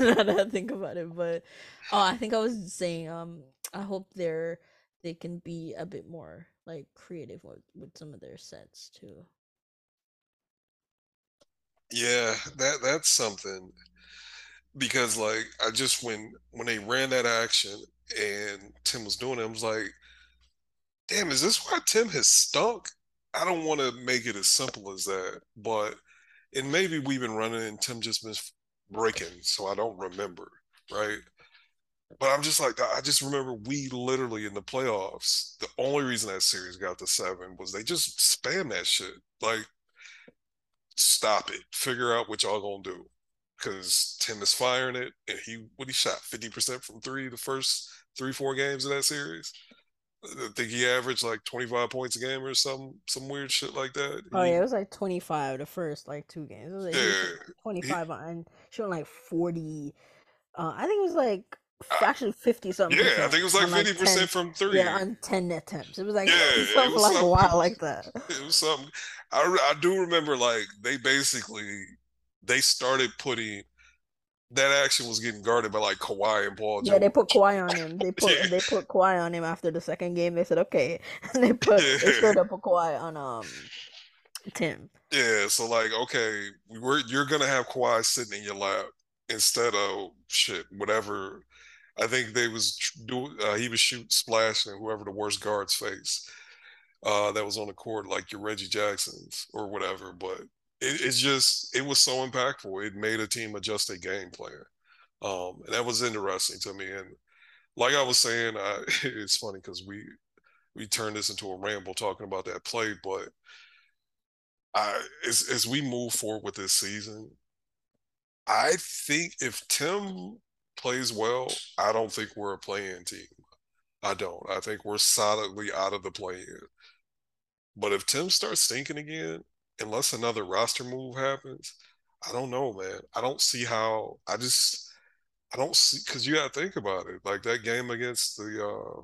now that I think about it, but oh I think I was saying um I hope they're they can be a bit more like creative with, with some of their sets too. Yeah, that that's something because like I just when when they ran that action and Tim was doing it, I was like, damn, is this why Tim has stunk? I don't want to make it as simple as that, but and maybe we've been running and Tim just been breaking, so I don't remember, right? But I'm just like, I just remember we literally in the playoffs, the only reason that series got to seven was they just spam that shit. Like, stop it. Figure out what y'all gonna do. Because Tim is firing it, and he what he shot 50% from three the first three, four games of that series. I think he averaged like 25 points a game or some some weird shit like that. Oh He yeah, it was like 25 the first like two games. It was like, he was shooting yeah, like he 25 on shooting like 40. Uh, I think it was like actually 50 something yeah, I think it was like 50% 10. from Yeah, three. on 10 attempts. It was like Yeah, <laughs> it something was like something. wild <laughs> like that. It was something. I I do remember like they basically they started putting that action was getting guarded by like Kawhi and Paul Yeah, they put George. Kawhi on him. They <laughs> put Yeah, they put Kawhi on him after the second game. They said okay, and they put they yeah, straight up a Kawhi on um Tim. yeah. So like, okay, we're you're gonna have Kawhi sitting in your lap instead of shit, whatever. I think they was do uh, he was shoot splashing whoever the worst guards face. uh, that was on the court, like your Reggie Jacksons or whatever. But it, it's just it was so impactful. It made a team adjust their game plan, um, and that was interesting to me. And like I was saying, I, <laughs> it's funny because we we turned this into a ramble talking about that play, but I as as we move forward with this season, I think if Tim plays well, I don't think we're a play-in team. I don't. I think we're solidly out of the play-in. But if Tim starts stinking again, unless another roster move happens, I don't know, man. I don't see how. I just I don't see because you got to think about it. Like that game against the, uh,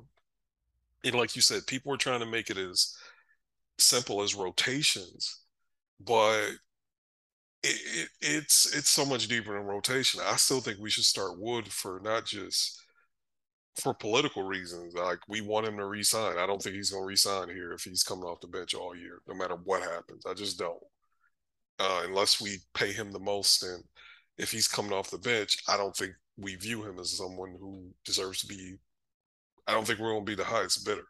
you know, like you said, people were trying to make it as simple as rotations, but it, it, it's it's so much deeper than rotation. I still think we should start Wood for not just for political reasons. Like we want him to resign. I don't think he's going to resign here if he's coming off the bench all year, no matter what happens. I just don't. Uh, unless we pay him the most, and if he's coming off the bench, I don't think we view him as someone who deserves to be. I don't think we're going to be the highest bidder.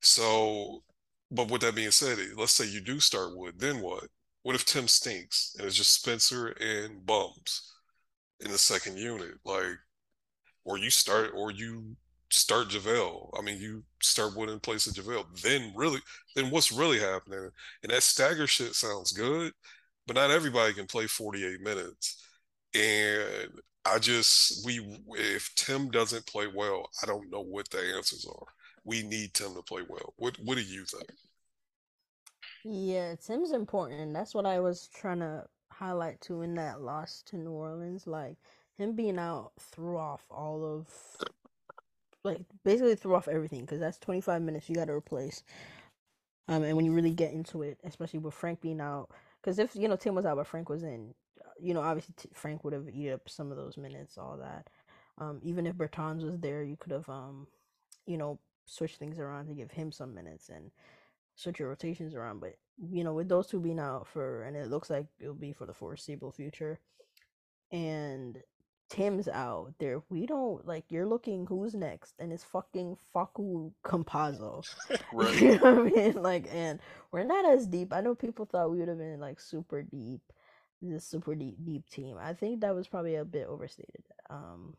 So, but with that being said, let's say you do start Wood, then what? What if Tim stinks and it's just Spencer and Bums in the second unit? Like, or you start or you start JaVale. I mean, you start Wood in place of JaVale. Then really, then what's really happening? And that stagger shit sounds good, but not everybody can play 48 minutes. And I just we if Tim doesn't play well, I don't know what the answers are. We need Tim to play well. What what do you think? Yeah, Tim's important, that's what I was trying to highlight too in that loss to New Orleans. Like him being out threw off all of like basically threw off everything because that's 25 minutes you got to replace. Um, and when you really get into it, especially with Frank being out, because if you know Tim was out but Frank was in, you know obviously t- Frank would have eaten up some of those minutes, all that. Um, even if Bertans was there, you could have um, you know, switched things around to give him some minutes and switch your rotations around. But you know, with those two being out for, and it looks like it'll be for the foreseeable future, and Tim's out there. We don't like you're looking who's next, and it's fucking Facu Campazzo. <laughs> <laughs> Right. You know what I mean? Like, and we're not as deep. I know people thought we would have been like super deep, this super deep deep team. I think that was probably a bit overstated. Um,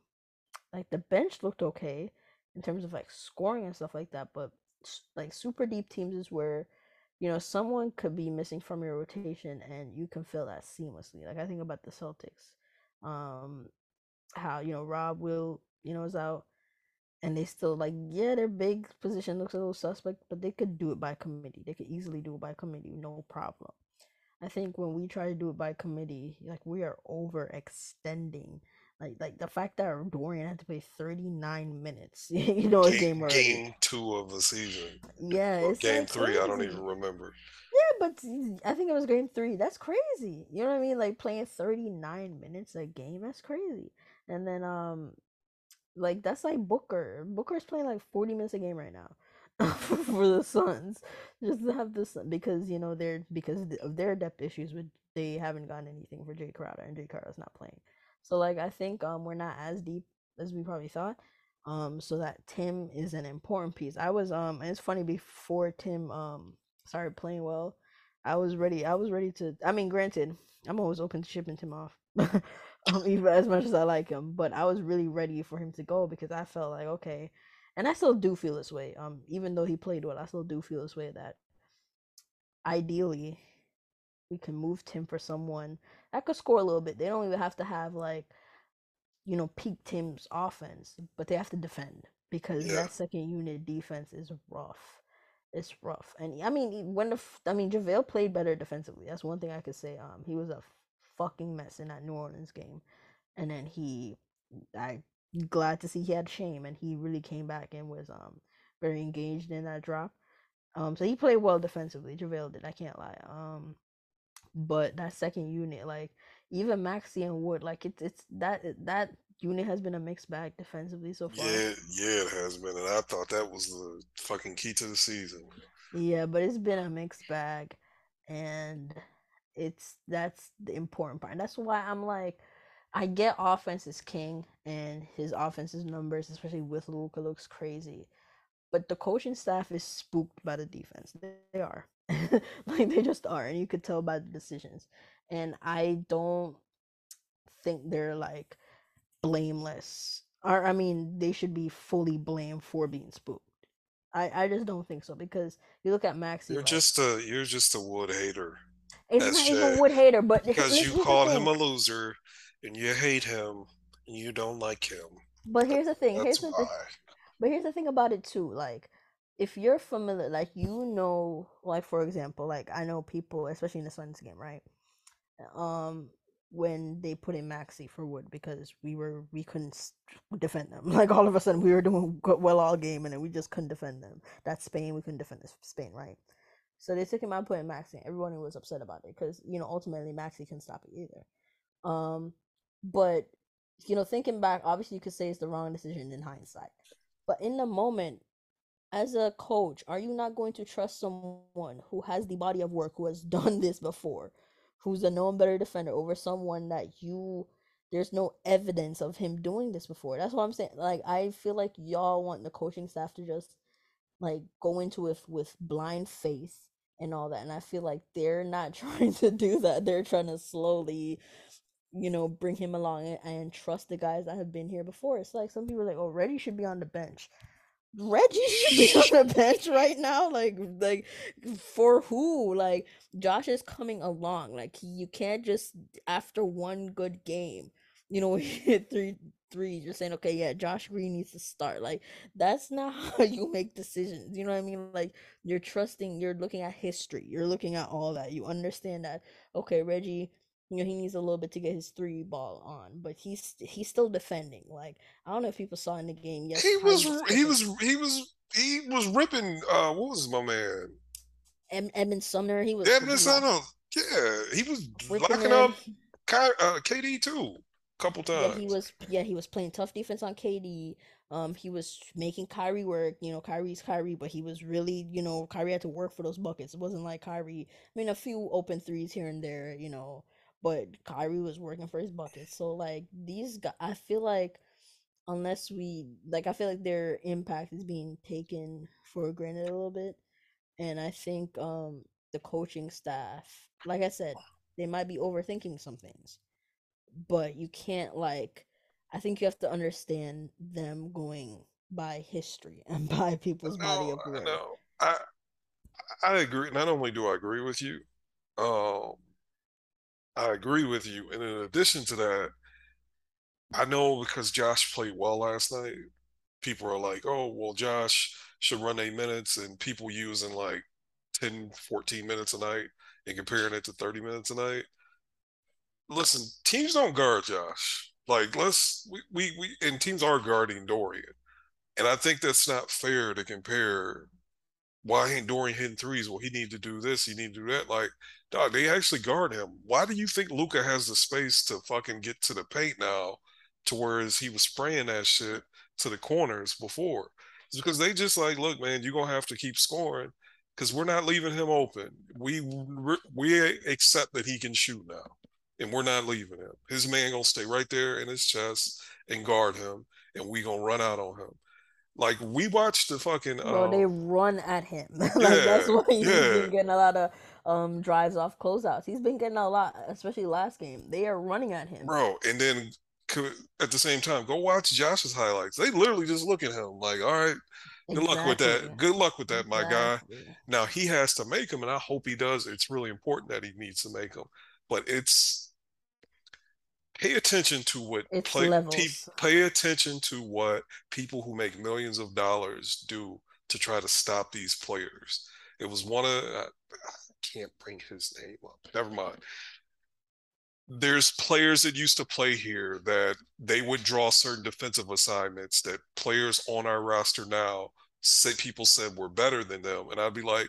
like the bench looked okay in terms of like scoring and stuff like that, but like super deep teams is where you know someone could be missing from your rotation and you can fill that seamlessly. Like I think about the Celtics. Um, how you know Rob will you know is out and they still like yeah their big position looks a little suspect but they could do it by committee they could easily do it by committee no problem i think when we try to do it by committee like we are overextending like like the fact that dorian had to play 39 minutes <laughs> you know a Game, game game two of the season yeah it's game like three. I don't even remember. yeah but I think it was game three that's crazy you know what i mean like playing 39 minutes a game that's crazy and then um like that's like Booker. Booker's playing like 40 minutes a game right now <laughs> for the Suns. Just to have this because you know they're because of their depth issues with they haven't gotten anything for Jae Crowder and Jae Crowder's not playing. So like I think um we're not as deep as we probably thought. Um so that Tim is an important piece. I was um and it's funny before Tim um started playing well, I was ready I was ready to I mean granted, I'm always open to shipping Tim off. <laughs> um, even as much as I like him. But I was really ready for him to go because I felt like okay, and I still do feel this way. Um, even though he played well, I still do feel this way that ideally we can move Tim for someone that could score a little bit. They don't even have to have like you know peak Tim's offense, but they have to defend. because Yeah. that second unit defense is rough. It's rough, and I mean when the I mean JaVale played better defensively. That's one thing I could say. Um, he was a fucking mess in that New Orleans game, and then he, I glad to see he had shame and he really came back and was um very engaged in that drop. Um, so he played well defensively. JaVale did. I can't lie. Um, but that second unit, like even Maxi and Wood, like it's it's that that unit has been a mixed bag defensively so far. Yeah, yeah, it has been, and I thought that was the fucking key to the season. Yeah, but it's been a mixed bag, and it's that's the important part. And that's why I'm like, I get offense is king, and his offense's numbers, especially with Luka, looks crazy. But the coaching staff is spooked by the defense. They are, <laughs> like they just are, and you could tell by the decisions. And I don't think they're like blameless. Or I mean, they should be fully blamed for being spooked. I I just don't think so because you look at Maxi. You're like, just a you're just a Wood hater it's that's not even Wood hater, but <laughs> because you called him a loser and you hate him and you don't like him. But here's the thing. Here's the why. thing. But here's the thing about it too. Like, if you're familiar, like you know, like for example, like I know people, especially in the Suns game, right? Um, when they put in Maxi for Wood because we were we couldn't defend them. <laughs> Like all of a sudden we were doing well all game and then we just couldn't defend them. That's Spain. We couldn't defend this Spain, right? So they took him out, put in Maxi. Everyone was upset about it because you know ultimately Maxi couldn't stop it either. Um, but you know, thinking back, obviously you could say it's the wrong decision in hindsight. But in the moment, as a coach, are you not going to trust someone who has the body of work, who has <laughs> done this before, who's a known better defender over someone that you there's no evidence of him doing this before? That's what I'm saying. Like I feel like y'all want the coaching staff to just like go into it with blind faith and all that. And I feel like they're not <laughs> trying to do that. They're trying to slowly you know, bring him along and, and trust the guys that have been here before. It's like some people are like, oh, Reggie should be on the bench. Reggie <laughs> should be on the bench right now. Like, like for who? Like Josh is coming along. Like you can't just after one good game, you know, <laughs> hit three three. You're saying, okay, yeah, Josh Green needs to start. Like that's not <laughs> how you make decisions. You know what I mean? Like you're trusting. You're looking at history. You're looking at all that. You understand that. Okay, Reggie you know he needs a little bit to get his three ball on, but he's he's still defending. Like I don't know if people saw in the game. Yes, He was he was he was he was ripping uh what was my man? Em- Edmond Sumner. He was Edmund Sano. Yeah, he was locking them. up Ky, uh, KD too, a couple Yeah, times. he was. Yeah, he was playing tough defense on KD. Um, he was making Kyrie work. You know, Kyrie's Kyrie, but he was really, you know, Kyrie had to work for those buckets. It wasn't like Kyrie. I mean, a few open threes here and there, you know, but Kyrie was working for his buckets. So like these guys, I feel like unless we like, I feel like their impact is being taken for granted a little bit, and I think um the coaching staff, like I said, they might be overthinking some things but you can't like I think you have to understand them going by history <laughs> and by people's body of work. know. I I agree. Not only do I agree with you, um, I agree with you, and in addition to that, I know because Josh played well last night. People are like, "Oh, well, Josh should run eight minutes," and people using like 10, 14 minutes a night and comparing it to 30 minutes a night. Listen, teams don't guard Josh. Like, let's we we, we and teams are guarding Dorian. And I think that's not fair to compare why ain't Dorian hitting threes? Well, he need to do this, he need to do that. Like, dog, they actually guard him. Why do you think Luka has the space to fucking get to the paint now to whereas he was spraying that shit to the corners before? It's because they just like, look, man, you're gonna have to keep scoring because we're not leaving him open. We we accept that he can shoot now, and we're not leaving him. His man gonna stay right there in his chest and guard him, and we gonna run out on him. Like we watched the fucking Bro, they um, run at him. <laughs> like that's yeah, why he's yeah. been getting a lot of um drives off closeouts. He's been getting a lot, especially last game. They are running at him. bro. And then at the same time, go watch Josh's highlights. They literally just look at him like, all right, good luck with that. Good luck with that, my guy. Now he has to make them, and I hope he does. It's really important that he needs to make them. But it's pay attention to what It's play pe- pay attention to what people who make millions of dollars do to try to stop these players. It was one of can't bring his name up. Never mind. Hmm. There's players that used to play here that they would draw certain defensive assignments that players on our roster now say people said were better than them, and I'd be like,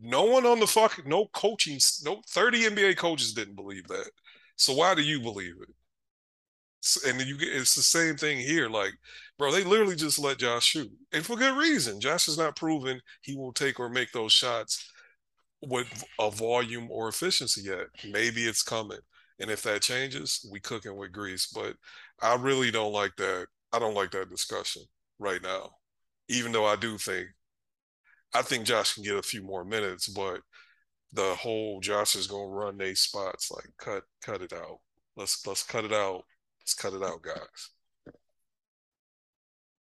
no one on the fuck, no coaching, no 30 NBA coaches didn't believe that. So why do you believe it? and you get it's the same thing here. Like, bro, they literally just let Josh shoot, and for good reason. Josh has not proven he will take or make those shots with a volume or efficiency yet. Maybe it's coming, and if that changes, we cooking with grease. But I really don't like that. I don't like that discussion right now, even though I do think I think Josh can get a few more minutes, but the whole Josh is gonna run these spots. Like, cut cut it out. Let's let's cut it out Let's cut it out, guys.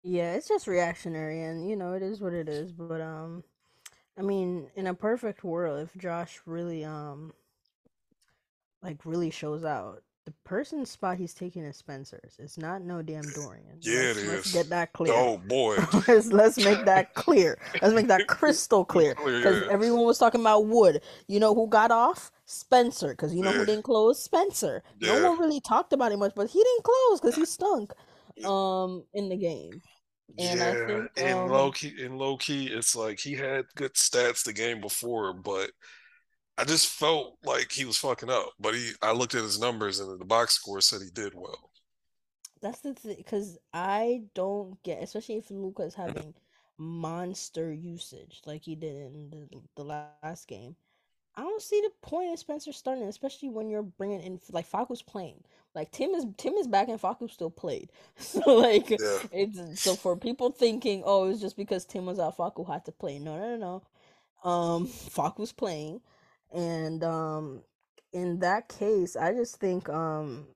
Yeah, it's just reactionary, and you know it is what it is. But um, I mean, in a perfect world, if Josh really um, like really shows out, the person's spot he's taking is Spencer's. It's not no damn Dorian. Yeah, let's, it let's is. get that clear. Oh boy. <laughs> let's, let's make that clear. Let's make that crystal <laughs> clear. Because everyone was talking about Wood. You know who got off? Spencer. Because you know Yeah. who didn't close? Spencer. Yeah. No one really talked about him much, but he didn't close because he stunk um in the game. And I yeah, think, in um, low key, in low key, it's like he had good stats the game before, but I just felt like he was fucking up. But he, I looked at his numbers, and the box score said he did well. That's the thing, because I don't get, especially if Luka's having monster usage like he did in the, the last game. I don't see the point in Spencer starting, especially when you're bringing in like Facu's playing. Like Tim is Tim is back and Facu still played. <laughs> So like Yeah. it's so for people thinking, oh, it's just because Tim was out, Facu had to play. No, no, no, no. Um, <laughs> Facu's playing, and um, in that case, I just think um,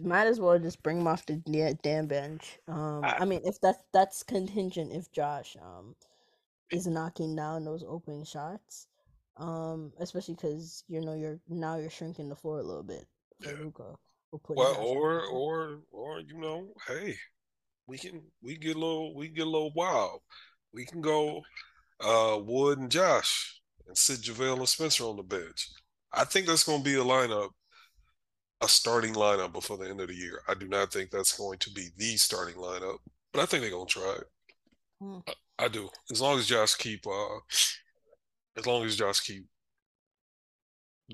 might as well just bring him off the damn bench. Um, I- I mean, if that's that's contingent, if Josh um is knocking down those open shots, um, especially because you know you're now you're shrinking the floor a little bit Yeah. Luka. We'll Well, or or or you know, hey, we can we get a little we get a little wild. We can go uh Wood and Josh and sit JaVale and Spencer on the bench. I think that's going to be a lineup, a starting lineup before the end of the year. I do not think that's going to be the starting lineup, but I think they're going to try it. Hmm. I, I do. As long as Josh keep uh as long as Josh keep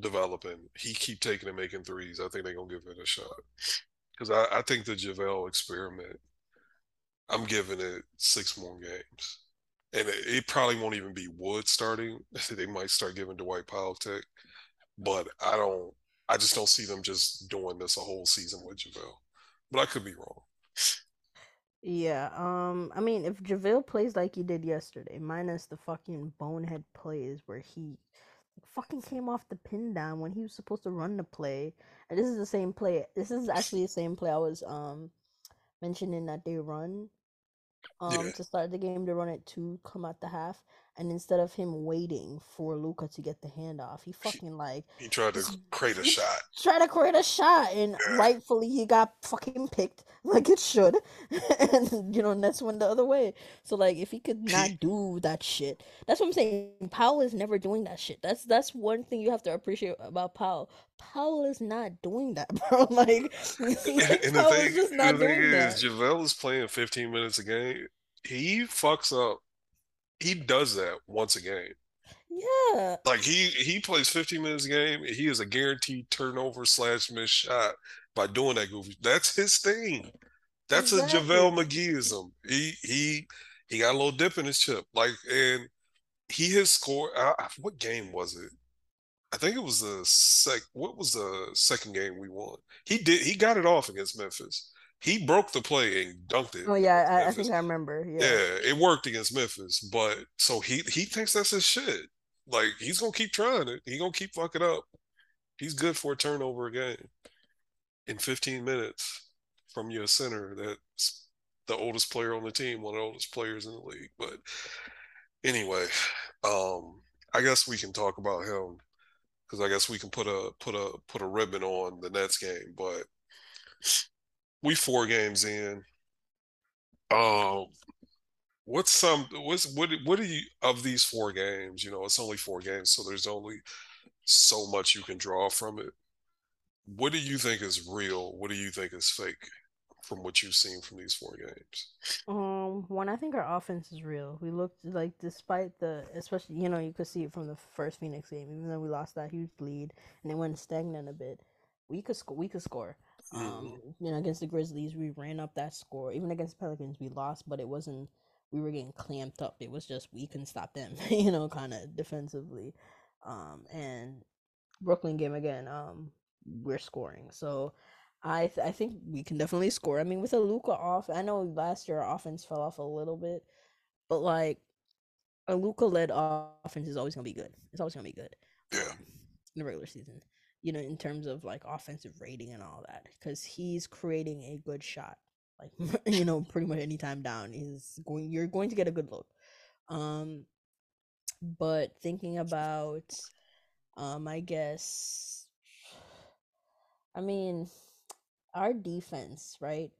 developing, he keep taking and making threes, I think they're gonna give it a shot. Because I, I think the JaVale experiment, I'm giving it six more games. And it, it probably won't even be Wood starting. <laughs> they might start giving Dwight Powell tech. But I don't I just don't see them just doing this a whole season with JaVale. But I could be wrong. Yeah, um, I mean, if JaVale plays like he did yesterday, minus the fucking bonehead plays where he fucking came off the pin down when he was supposed to run the play, and this is the same play. This is actually the same play I was um mentioning that they run um Yeah. to start the game. They run it to come at the half, and instead of him waiting for Luka to get the handoff, he fucking like He tried to create a shot. try to create a shot, and Yeah. rightfully he got fucking picked <laughs> like it should, and you know Nets went the other way. So like, if he could not do that shit, that's what I'm saying. Powell is never doing that shit. That's that's one thing you have to appreciate about Powell. Powell is not doing that, <laughs> bro. Like, <laughs> and the Powell thing, is just not the thing doing is, that. JaVale is playing 15 minutes a game. He fucks up. He does that once a game. Yeah, Like he he plays 15 minutes a game. He is a guaranteed turnover slash miss shot by doing that goofy. That's his thing. That's Exactly. a JaVale McGeeism. He he he got a little dip in his chip. Like and he has scored. I, I- what game was it? I think it was the sec. What was the second game we won? He did. He got it off against Memphis. He broke the play and dunked it. oh yeah, I, I think I remember. Yeah, Yeah, it worked against Memphis, but so he he thinks that's his shit. Like he's gonna keep trying it. He gonna keep fucking up. He's good for a turnover a game in 15 minutes from your center. That's the oldest player on the team, one of the oldest players in the league. But anyway, um, I guess we can talk about him because I guess we can put a put a put a ribbon on the Nets game. But we four games in. Um, what's some what's what what are you of these four games? You know, it's only four games, so there's only so much you can draw from it. What do you think is real? What do you think is fake from what you've seen from these four games? Um, one, I think our offense is real. We looked like, despite the, especially you know, you could see it from the first Phoenix game. Even though we lost that huge lead and it went stagnant a bit, we could score. We could score. Um, mm-hmm. you know, against the Grizzlies, we ran up that score. Even against the Pelicans, we lost, but it wasn't. We were getting clamped up. It was just we couldn't stop them. <laughs> you know, kind of defensively. Um, and Brooklyn game again. Um, we're scoring. So I th- I think we can definitely score. I mean, with a Luka off, I know last year our offense fell off a little bit, but like a Luka led offense is always gonna be good. It's always gonna be good. Yeah. Um, in the regular season, you know, in terms of like offensive rating and all that, because he's creating a good shot. Like <laughs> you know, pretty much anytime down, he's going. You're going to get a good look. Um, but thinking about, um, I guess I mean, our defense, right?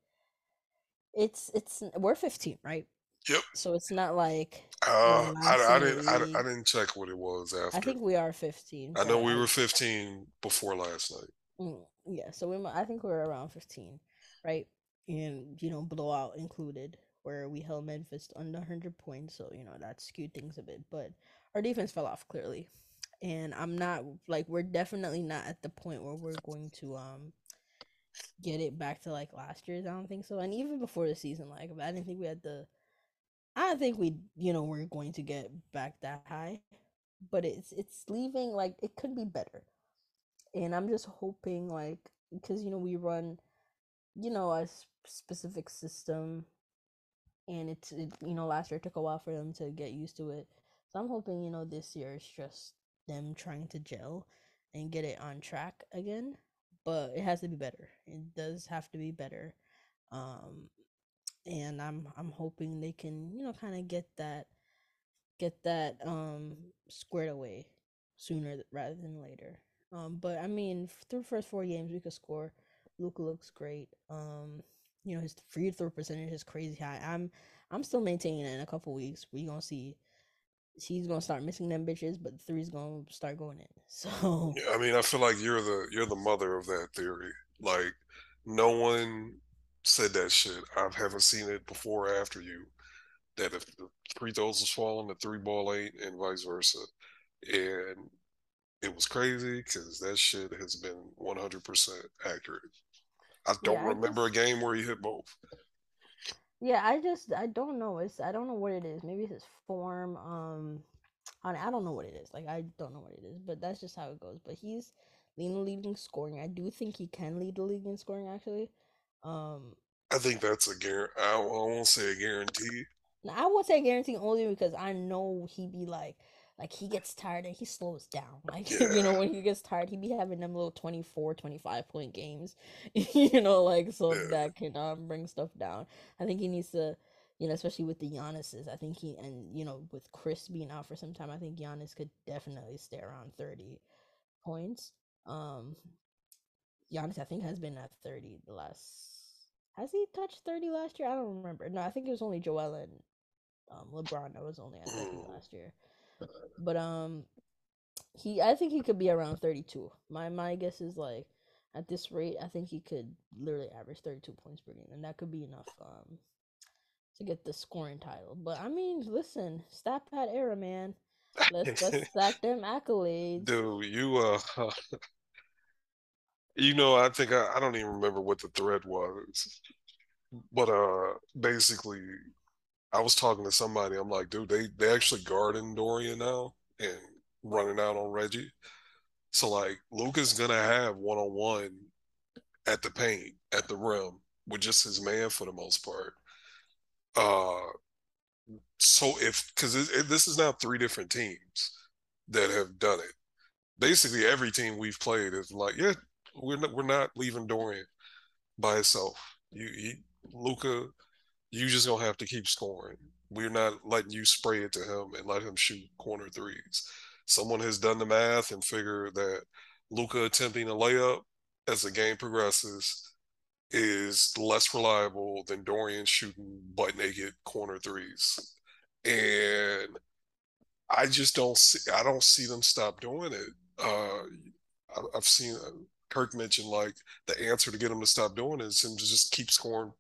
It's it's we're 15, right? Yep. So it's not like uh, I, I, didn't I, I, didn't check what it was after. I think we are 15. I know we were 15 before last night. Mm, yeah, so we I think we are around 15, right? And you know, blowout included, where we held Memphis under 100 points. So you know that skewed things a bit, but our defense fell off clearly and I'm not like we're definitely not at the point where we're going to um get it back to like last year's. I don't think so. And even before the season, like I didn't think we had the I don't think we you know we're going to get back that high. But it's it's leaving like it could be better. And I'm just hoping like because you know we run you know a specific system and it's it, you know last year took a while for them to get used to it. So I'm hoping you know this year is just them trying to gel and get it on track again. But it has to be better. It does have to be better. Um, and I'm I'm hoping they can you know kind of get that get that um squared away sooner rather than later. Um, but I mean, through first four games we could score. Luka looks great. Um, you know his free throw percentage is crazy high. I'm I'm still maintaining it in a couple weeks. We gonna see she's gonna start missing them bitches, but the three's gonna start going in. <laughs> So yeah, I mean, I feel like you're the you're the mother of that theory. Like no one said that shit. I haven't seen it before or after you. That if the free throws was falling, the three ball ain't, and vice versa. And it was crazy because that shit has been 100% accurate. I don't yeah, I remember just... a game where he hit both. Yeah, I just I don't know. It's I don't know what it is. Maybe it's his form. Um, I I don't know what it is. Like I don't know what it is, but that's just how it goes. But he's leading the league in scoring. I do think he can lead the league in scoring. Actually, um, I think that's a guarantee. I, I won't say a guarantee. I won't say guarantee only because I know he'd be like like he gets tired and he slows down <laughs> like yeah. you know when he gets tired he'd be having them little 24 25 point games <laughs> you know like so yeah. that can um bring stuff down i think he needs to you know especially with the Giannis's i think he and you know with Chris being out for some time i think Giannis could definitely stay around 30 points um Giannis i think has been at 30 the last has he touched 30 last year i don't remember no i think it was only joel and um, lebron that was only at 30 last year but um, he I think he could be around 32. My my guess is like at this rate, I think he could literally average 32 points per game, and that could be enough um to get the scoring title. But I mean, listen, stat pad era, man. Let's let's <laughs> stack them accolades. Dude, you uh, <laughs> you know, I think I, I don't even remember what the thread was, but uh, basically I was talking to somebody. I'm like, dude, they they actually guarding Dorian now and running out on Reggie. So like, Luka's gonna have one on one at the paint at the rim with just his man for the most part. Uh, so if because this is now three different teams that have done it. Basically, every team we've played is like, yeah, we're not we're not leaving Dorian by himself. You, you Luka you just gonna have to keep scoring. We're not letting you spray it to him and let him shoot corner threes. someone has done the math and figured that Luka attempting a layup as the game progresses is less reliable than Dorian shooting butt naked corner threes. And I just don't see I don't see them stop doing it. Uh, I've seen uh, Kirk mentioned, like the answer to get him to stop doing it is him to just keep scoring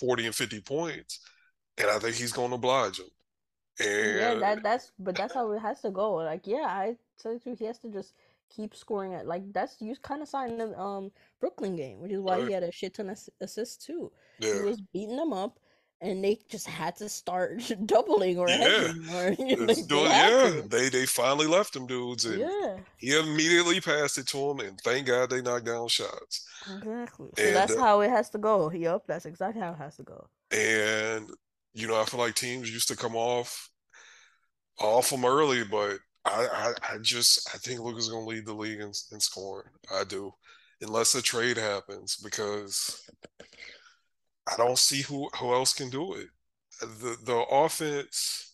40 and 50 points. And I think he's going to oblige him. And yeah, that that's but that's how it has to go. Like, yeah, I tell you, he has to just keep scoring it. Like that's you kind of saw in the um Brooklyn game, which is why right. he had a shit ton of assists too. Yeah. He was beating them up, and they just had to start <laughs> doubling or Yeah. hedging or <laughs> It's like, they doing- yeah, to. they they finally left him dudes, and Yeah, he immediately passed it to him, and thank God they knocked down shots. exactly. So And, that's uh, how it has to go. Yup, that's exactly how it has to go. And you know, I feel like teams used to come off off them early, but I I, I just I think Luka's going to lead the league in, in scoring. I do, unless a trade happens, because I don't see who who else can do it. The the offense.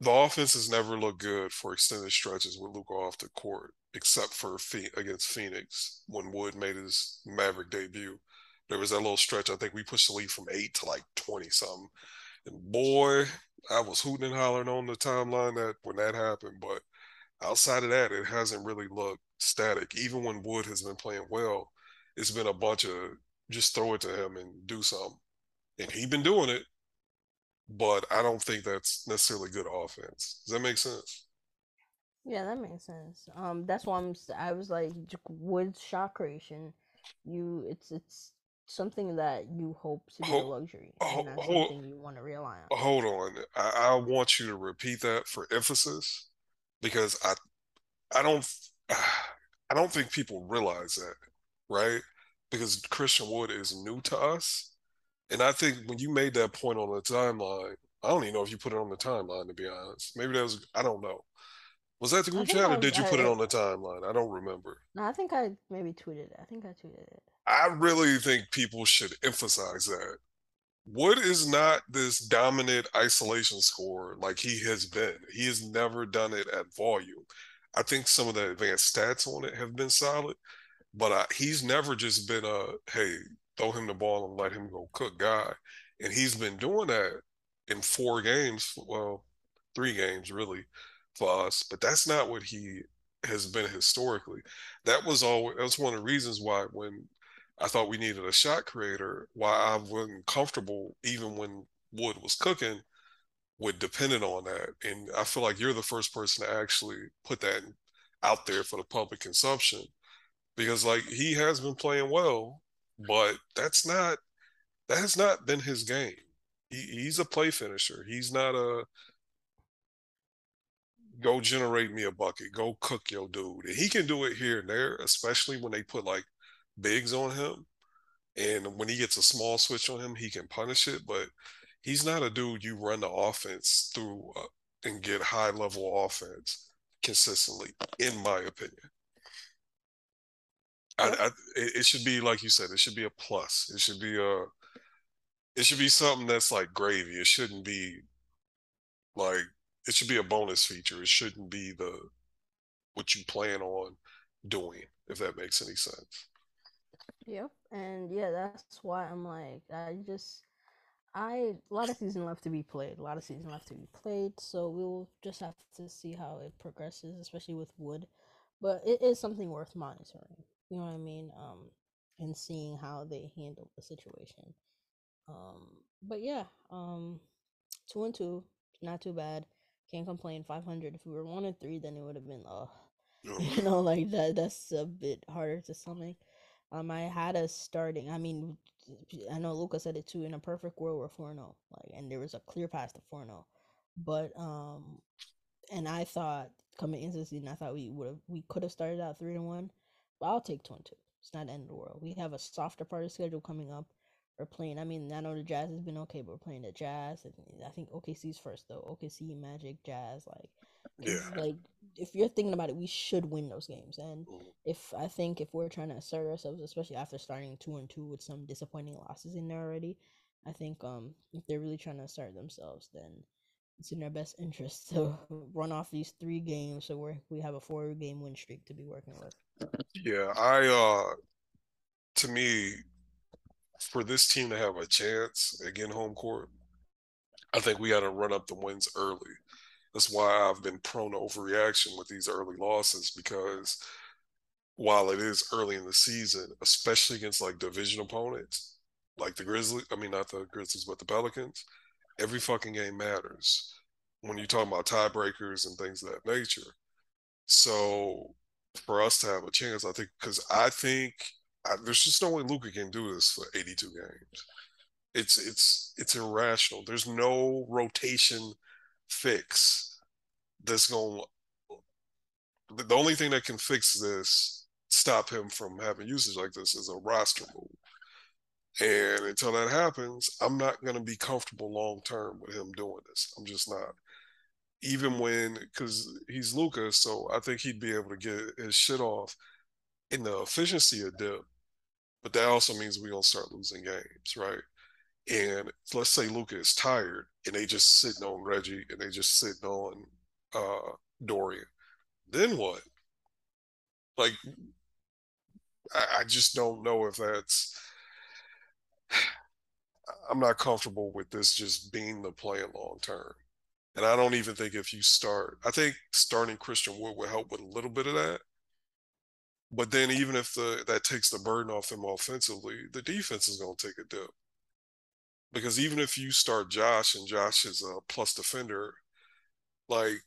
The offense has never looked good for extended stretches with Luka off the court, except for Phe- against Phoenix when Wood made his Maverick debut. There was that little stretch. I think we pushed the lead from eight to like twenty something. And boy, I was hooting and hollering on the timeline that when that happened. But outside of that, it hasn't really looked static. Even when Wood has been playing well, it's been a bunch of just throw it to him and do something. And he's been doing it, but I don't think that's necessarily good offense. Does that make sense? Yeah, that makes sense. Um, that's why I'm. I was like, with shot creation, you it's it's something that you hope to be a luxury, ho- and not hold- something you want to rely on. Hold on. I, I want you to repeat that for emphasis because I I don't <sighs> I don't think people realize that, right? Because Christian Wood is new to us. And I think when you made that point on the timeline, I don't even know if you put it on the timeline to be honest. Maybe that was I don't know. Was that the group chat or did you put it on the timeline? I don't remember. No, I think I maybe tweeted it. I think I tweeted it. I really think people should emphasize that. Wood is not this dominant isolation scorer like he has been. He has never done it at volume. I think some of the advanced stats on it have been solid, but uh, he's never just been a hey, throw him the ball and let him go cook guy. And he's been doing that in four games, well, three games really for us, but that's not what he has been historically. That was all that's one of the reasons why when I thought we needed a shot creator, why I wasn't comfortable even when Wood was cooking with depending on that. And I feel like you're the first person to actually put that out there for the public consumption because like he has been playing well, but that's not that has not been his game. He, he's a play finisher. He's not a go generate me a bucket, go cook your dude. And he can do it here and there, especially when they put like bigs on him. And when he gets a small switch on him, he can punish it. But he's not a dude you run the offense through uh, and get high level offense consistently, in my opinion. I, I, it it should be like you said. It should be a plus. It should be a. It should be something that's like gravy. It shouldn't be like it should be a bonus feature. It shouldn't be the what you plan on doing. If that makes any sense. Yep. And yeah, that's why I'm like, I just, I a lot of season left to be played. A lot of season left to be played. So we'll just have to see how it progresses, especially with Wood. But it is something worth monitoring. You know what I mean? Um, and seeing how they handle the situation. Um, but yeah, um, two and two, not too bad. Can't complain. Five hundred. If we were one and three, then it would have been uh <laughs> you know like that that's a bit harder to stomach um i had us starting i mean i know luka said it too in a perfect world we're 4-0 like and there was a clear path to 4-0 but um and i thought coming into the season i thought we would have we could have started out 3 and 1 but i'll take 2 and 2 it's not the end of the world we have a softer part of the schedule coming up we're playing i mean i know the jazz has been okay but we're playing the jazz and i think okc's first though okc magic jazz like Yeah. like if you're thinking about it, we should win those games. And Mhm. if I think if we're trying to assert ourselves, especially after starting two and two with some disappointing losses in there already, I think um if they're really trying to assert themselves, then it's in their best interest <laughs> to run off these three games so we we have a four game win streak to be working with. Yeah, I uh to me, for this team to have a chance again home court, I think we got to run up the wins early. That's why I've been prone to overreaction with these early losses because while it is early in the season, especially against like division opponents, like the Grizzlies, I mean, not the Grizzlies, but the Pelicans, every fucking game matters when you talk about tiebreakers and things of that nature. So for us to have a chance, I think, because I think I, there's just no way Luka can do this for 82 games. It's it's it's irrational. There's no rotation fix that's going. To the only thing that can fix this, stop him from having usage like this, is a roster move. And until that happens, I'm not going to be comfortable long term with him doing this. I'm just not. Even when, because he's Lucas, so I think he'd be able to get his shit off in the efficiency of dip. But that also means we're to start losing games, right? And let's say Luka is tired and they just sitting on Reggie and they just sitting on uh, Dorian. Then what? Like, I, I just don't know if that's <sighs> I'm not comfortable with this just being the plan long term. And I don't even think if you start, I think starting Christian Wood will help with a little bit of that. But then even if the that takes the burden off them offensively, the defense is going to take a dip. Because even if you start Josh and Josh is a plus defender, like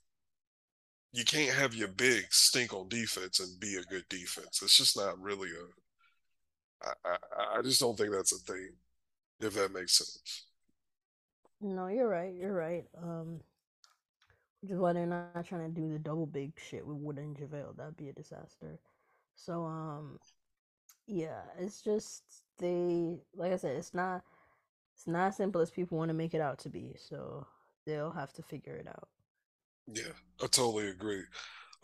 you can't have your big stink on defense and be a good defense. It's just not really a. I, I, I just don't think that's a thing if that makes sense. No, you're right. You're right. Um, is why they're not trying to do the double big shit with Wood and JaVale. That'd be a disaster. So, um, yeah, it's just they, like I said, it's not, it's not as simple as people want to make it out to be. So they'll have to figure it out. Yeah, I totally agree.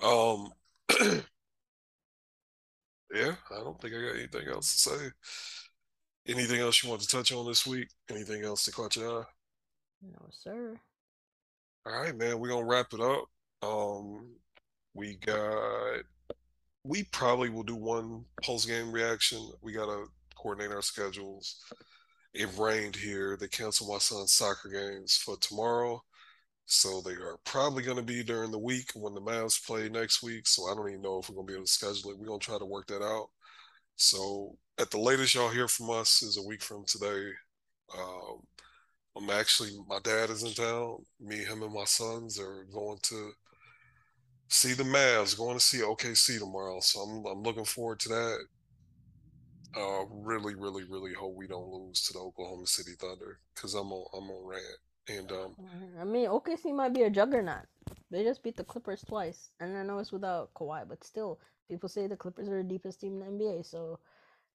Um, <clears throat> yeah, I don't think I got anything else to say. Anything else you want to touch on this week? Anything else to catch your eye? No, sir. All right, man. We're gonna wrap it up. Um, we got. We probably will do one post game reaction. We gotta coordinate our schedules. It rained here. They canceled my son's soccer games for tomorrow. So they are probably going to be during the week when the Mavs play next week. So I don't even know if we're going to be able to schedule it. We're going to try to work that out. So at the latest y'all hear from us is a week from today. Um, I'm actually my dad is in town. Me, him, and my sons are going to see the Mavs, going to see OKC tomorrow. So I'm I'm looking forward to that. Uh, really, really, really hope we don't lose to the Oklahoma City Thunder because I'm on I'm on rant. And um, I mean, OKC might be a juggernaut. They just beat the Clippers twice, and I know it's without Kawhi, but still, people say the Clippers are the deepest team in the NBA. So,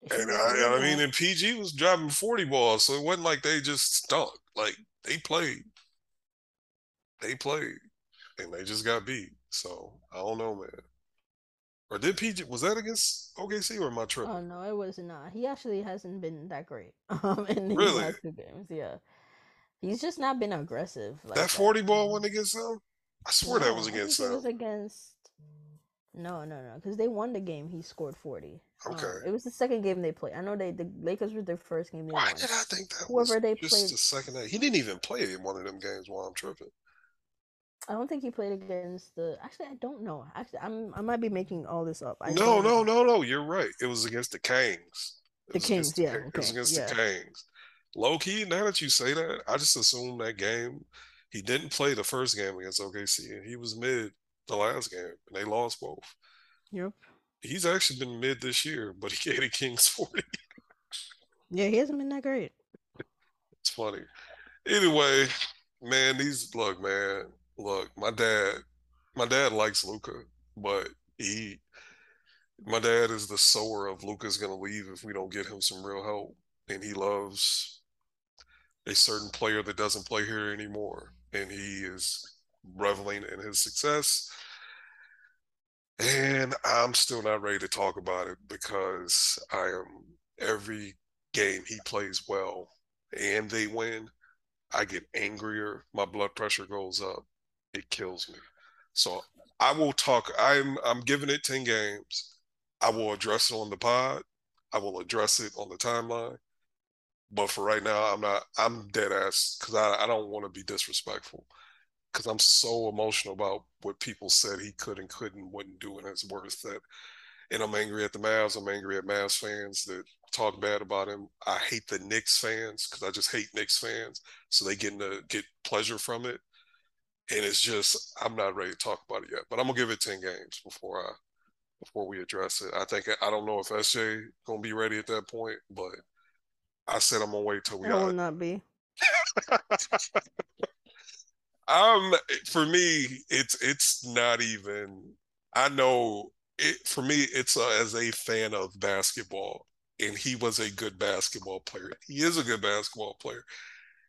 <laughs> and I, I mean, and PG was driving forty balls, so it wasn't like they just stunk. Like they played, they played, and they just got beat. So I don't know, man. Or did PG was that against OKC or my trip? Oh no, it was not. He actually hasn't been that great. <laughs> Um, in really? the last two games, yeah. He's just not been aggressive. Like that forty that. ball went against them. I swear no, that was against them. It was against. No, no, no, because they won the game. He scored forty. Um, okay. Um, it was the second game they played. I know they the Lakers were their first game. They Why won. did I think that Whoever they just played, the second night? He didn't even play in one of them games while I'm tripping. I don't think he played against the. Actually, I don't know. Actually, I'm I might be making all this up. I no, no, no, no. You're right. It was against the Kings. the Kings, yeah. The, okay. It was against yeah. the Kings low key, now that you say that, I just assume that game he didn't play the first game against OKC and he was mid the last game and they lost both. Yep. He's actually been mid this year, but he gave the Kings <laughs> 40. yeah, he hasn't been that great. it's funny. Anyway, man, these look, man, look, my dad, my dad likes Luka, but he my dad is the sower of Luka's gonna leave if we don't get him some real help. And he loves a certain player that doesn't play here anymore, and he is reveling in his success. And I'm still not ready to talk about it because I am every game he plays well and they win. I get angrier, my blood pressure goes up, it kills me. So I will talk. I'm I'm giving it 10 games. I will address it on the pod. I will address it on the timeline. But for right now, I'm not. I'm dead ass because I, I don't want to be disrespectful because I'm so emotional about what people said he could and couldn't, wouldn't do in his words that. And I'm angry at the Mavs. I'm angry at Mavs fans that talk bad about him. I hate the Knicks fans because I just hate Knicks fans. So they get to get pleasure from it. And it's just I'm not ready to talk about it yet. But I'm gonna give it 10 games before I before we address it. I think I don't know if SJ gonna be ready at that point, but I said I'm gonna wait till we. I will not be. <laughs> um, for me, it's it's not even. I know it for me. It's uh, as a fan of basketball, and he was a good basketball player. He is a good basketball player,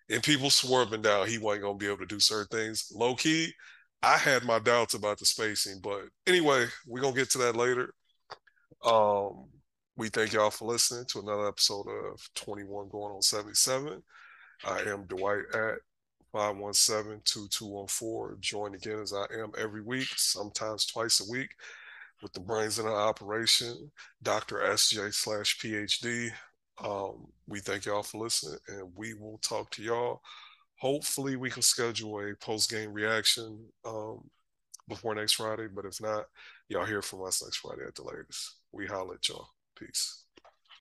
and people swerving down he wasn't gonna be able to do certain things. Low key, I had my doubts about the spacing, but anyway, we're gonna get to that later. Um, we thank y'all for listening to another episode of 21 going on 77. I am Dwight at 517-2214. Join again as I am every week, sometimes twice a week, with the brains in the operation, Dr. SJ slash PhD. Um, we thank y'all for listening, and we will talk to y'all. Hopefully, we can schedule a post game reaction um, before next Friday. But if not, y'all hear from us next Friday at the latest. We holla at y'all. Peace.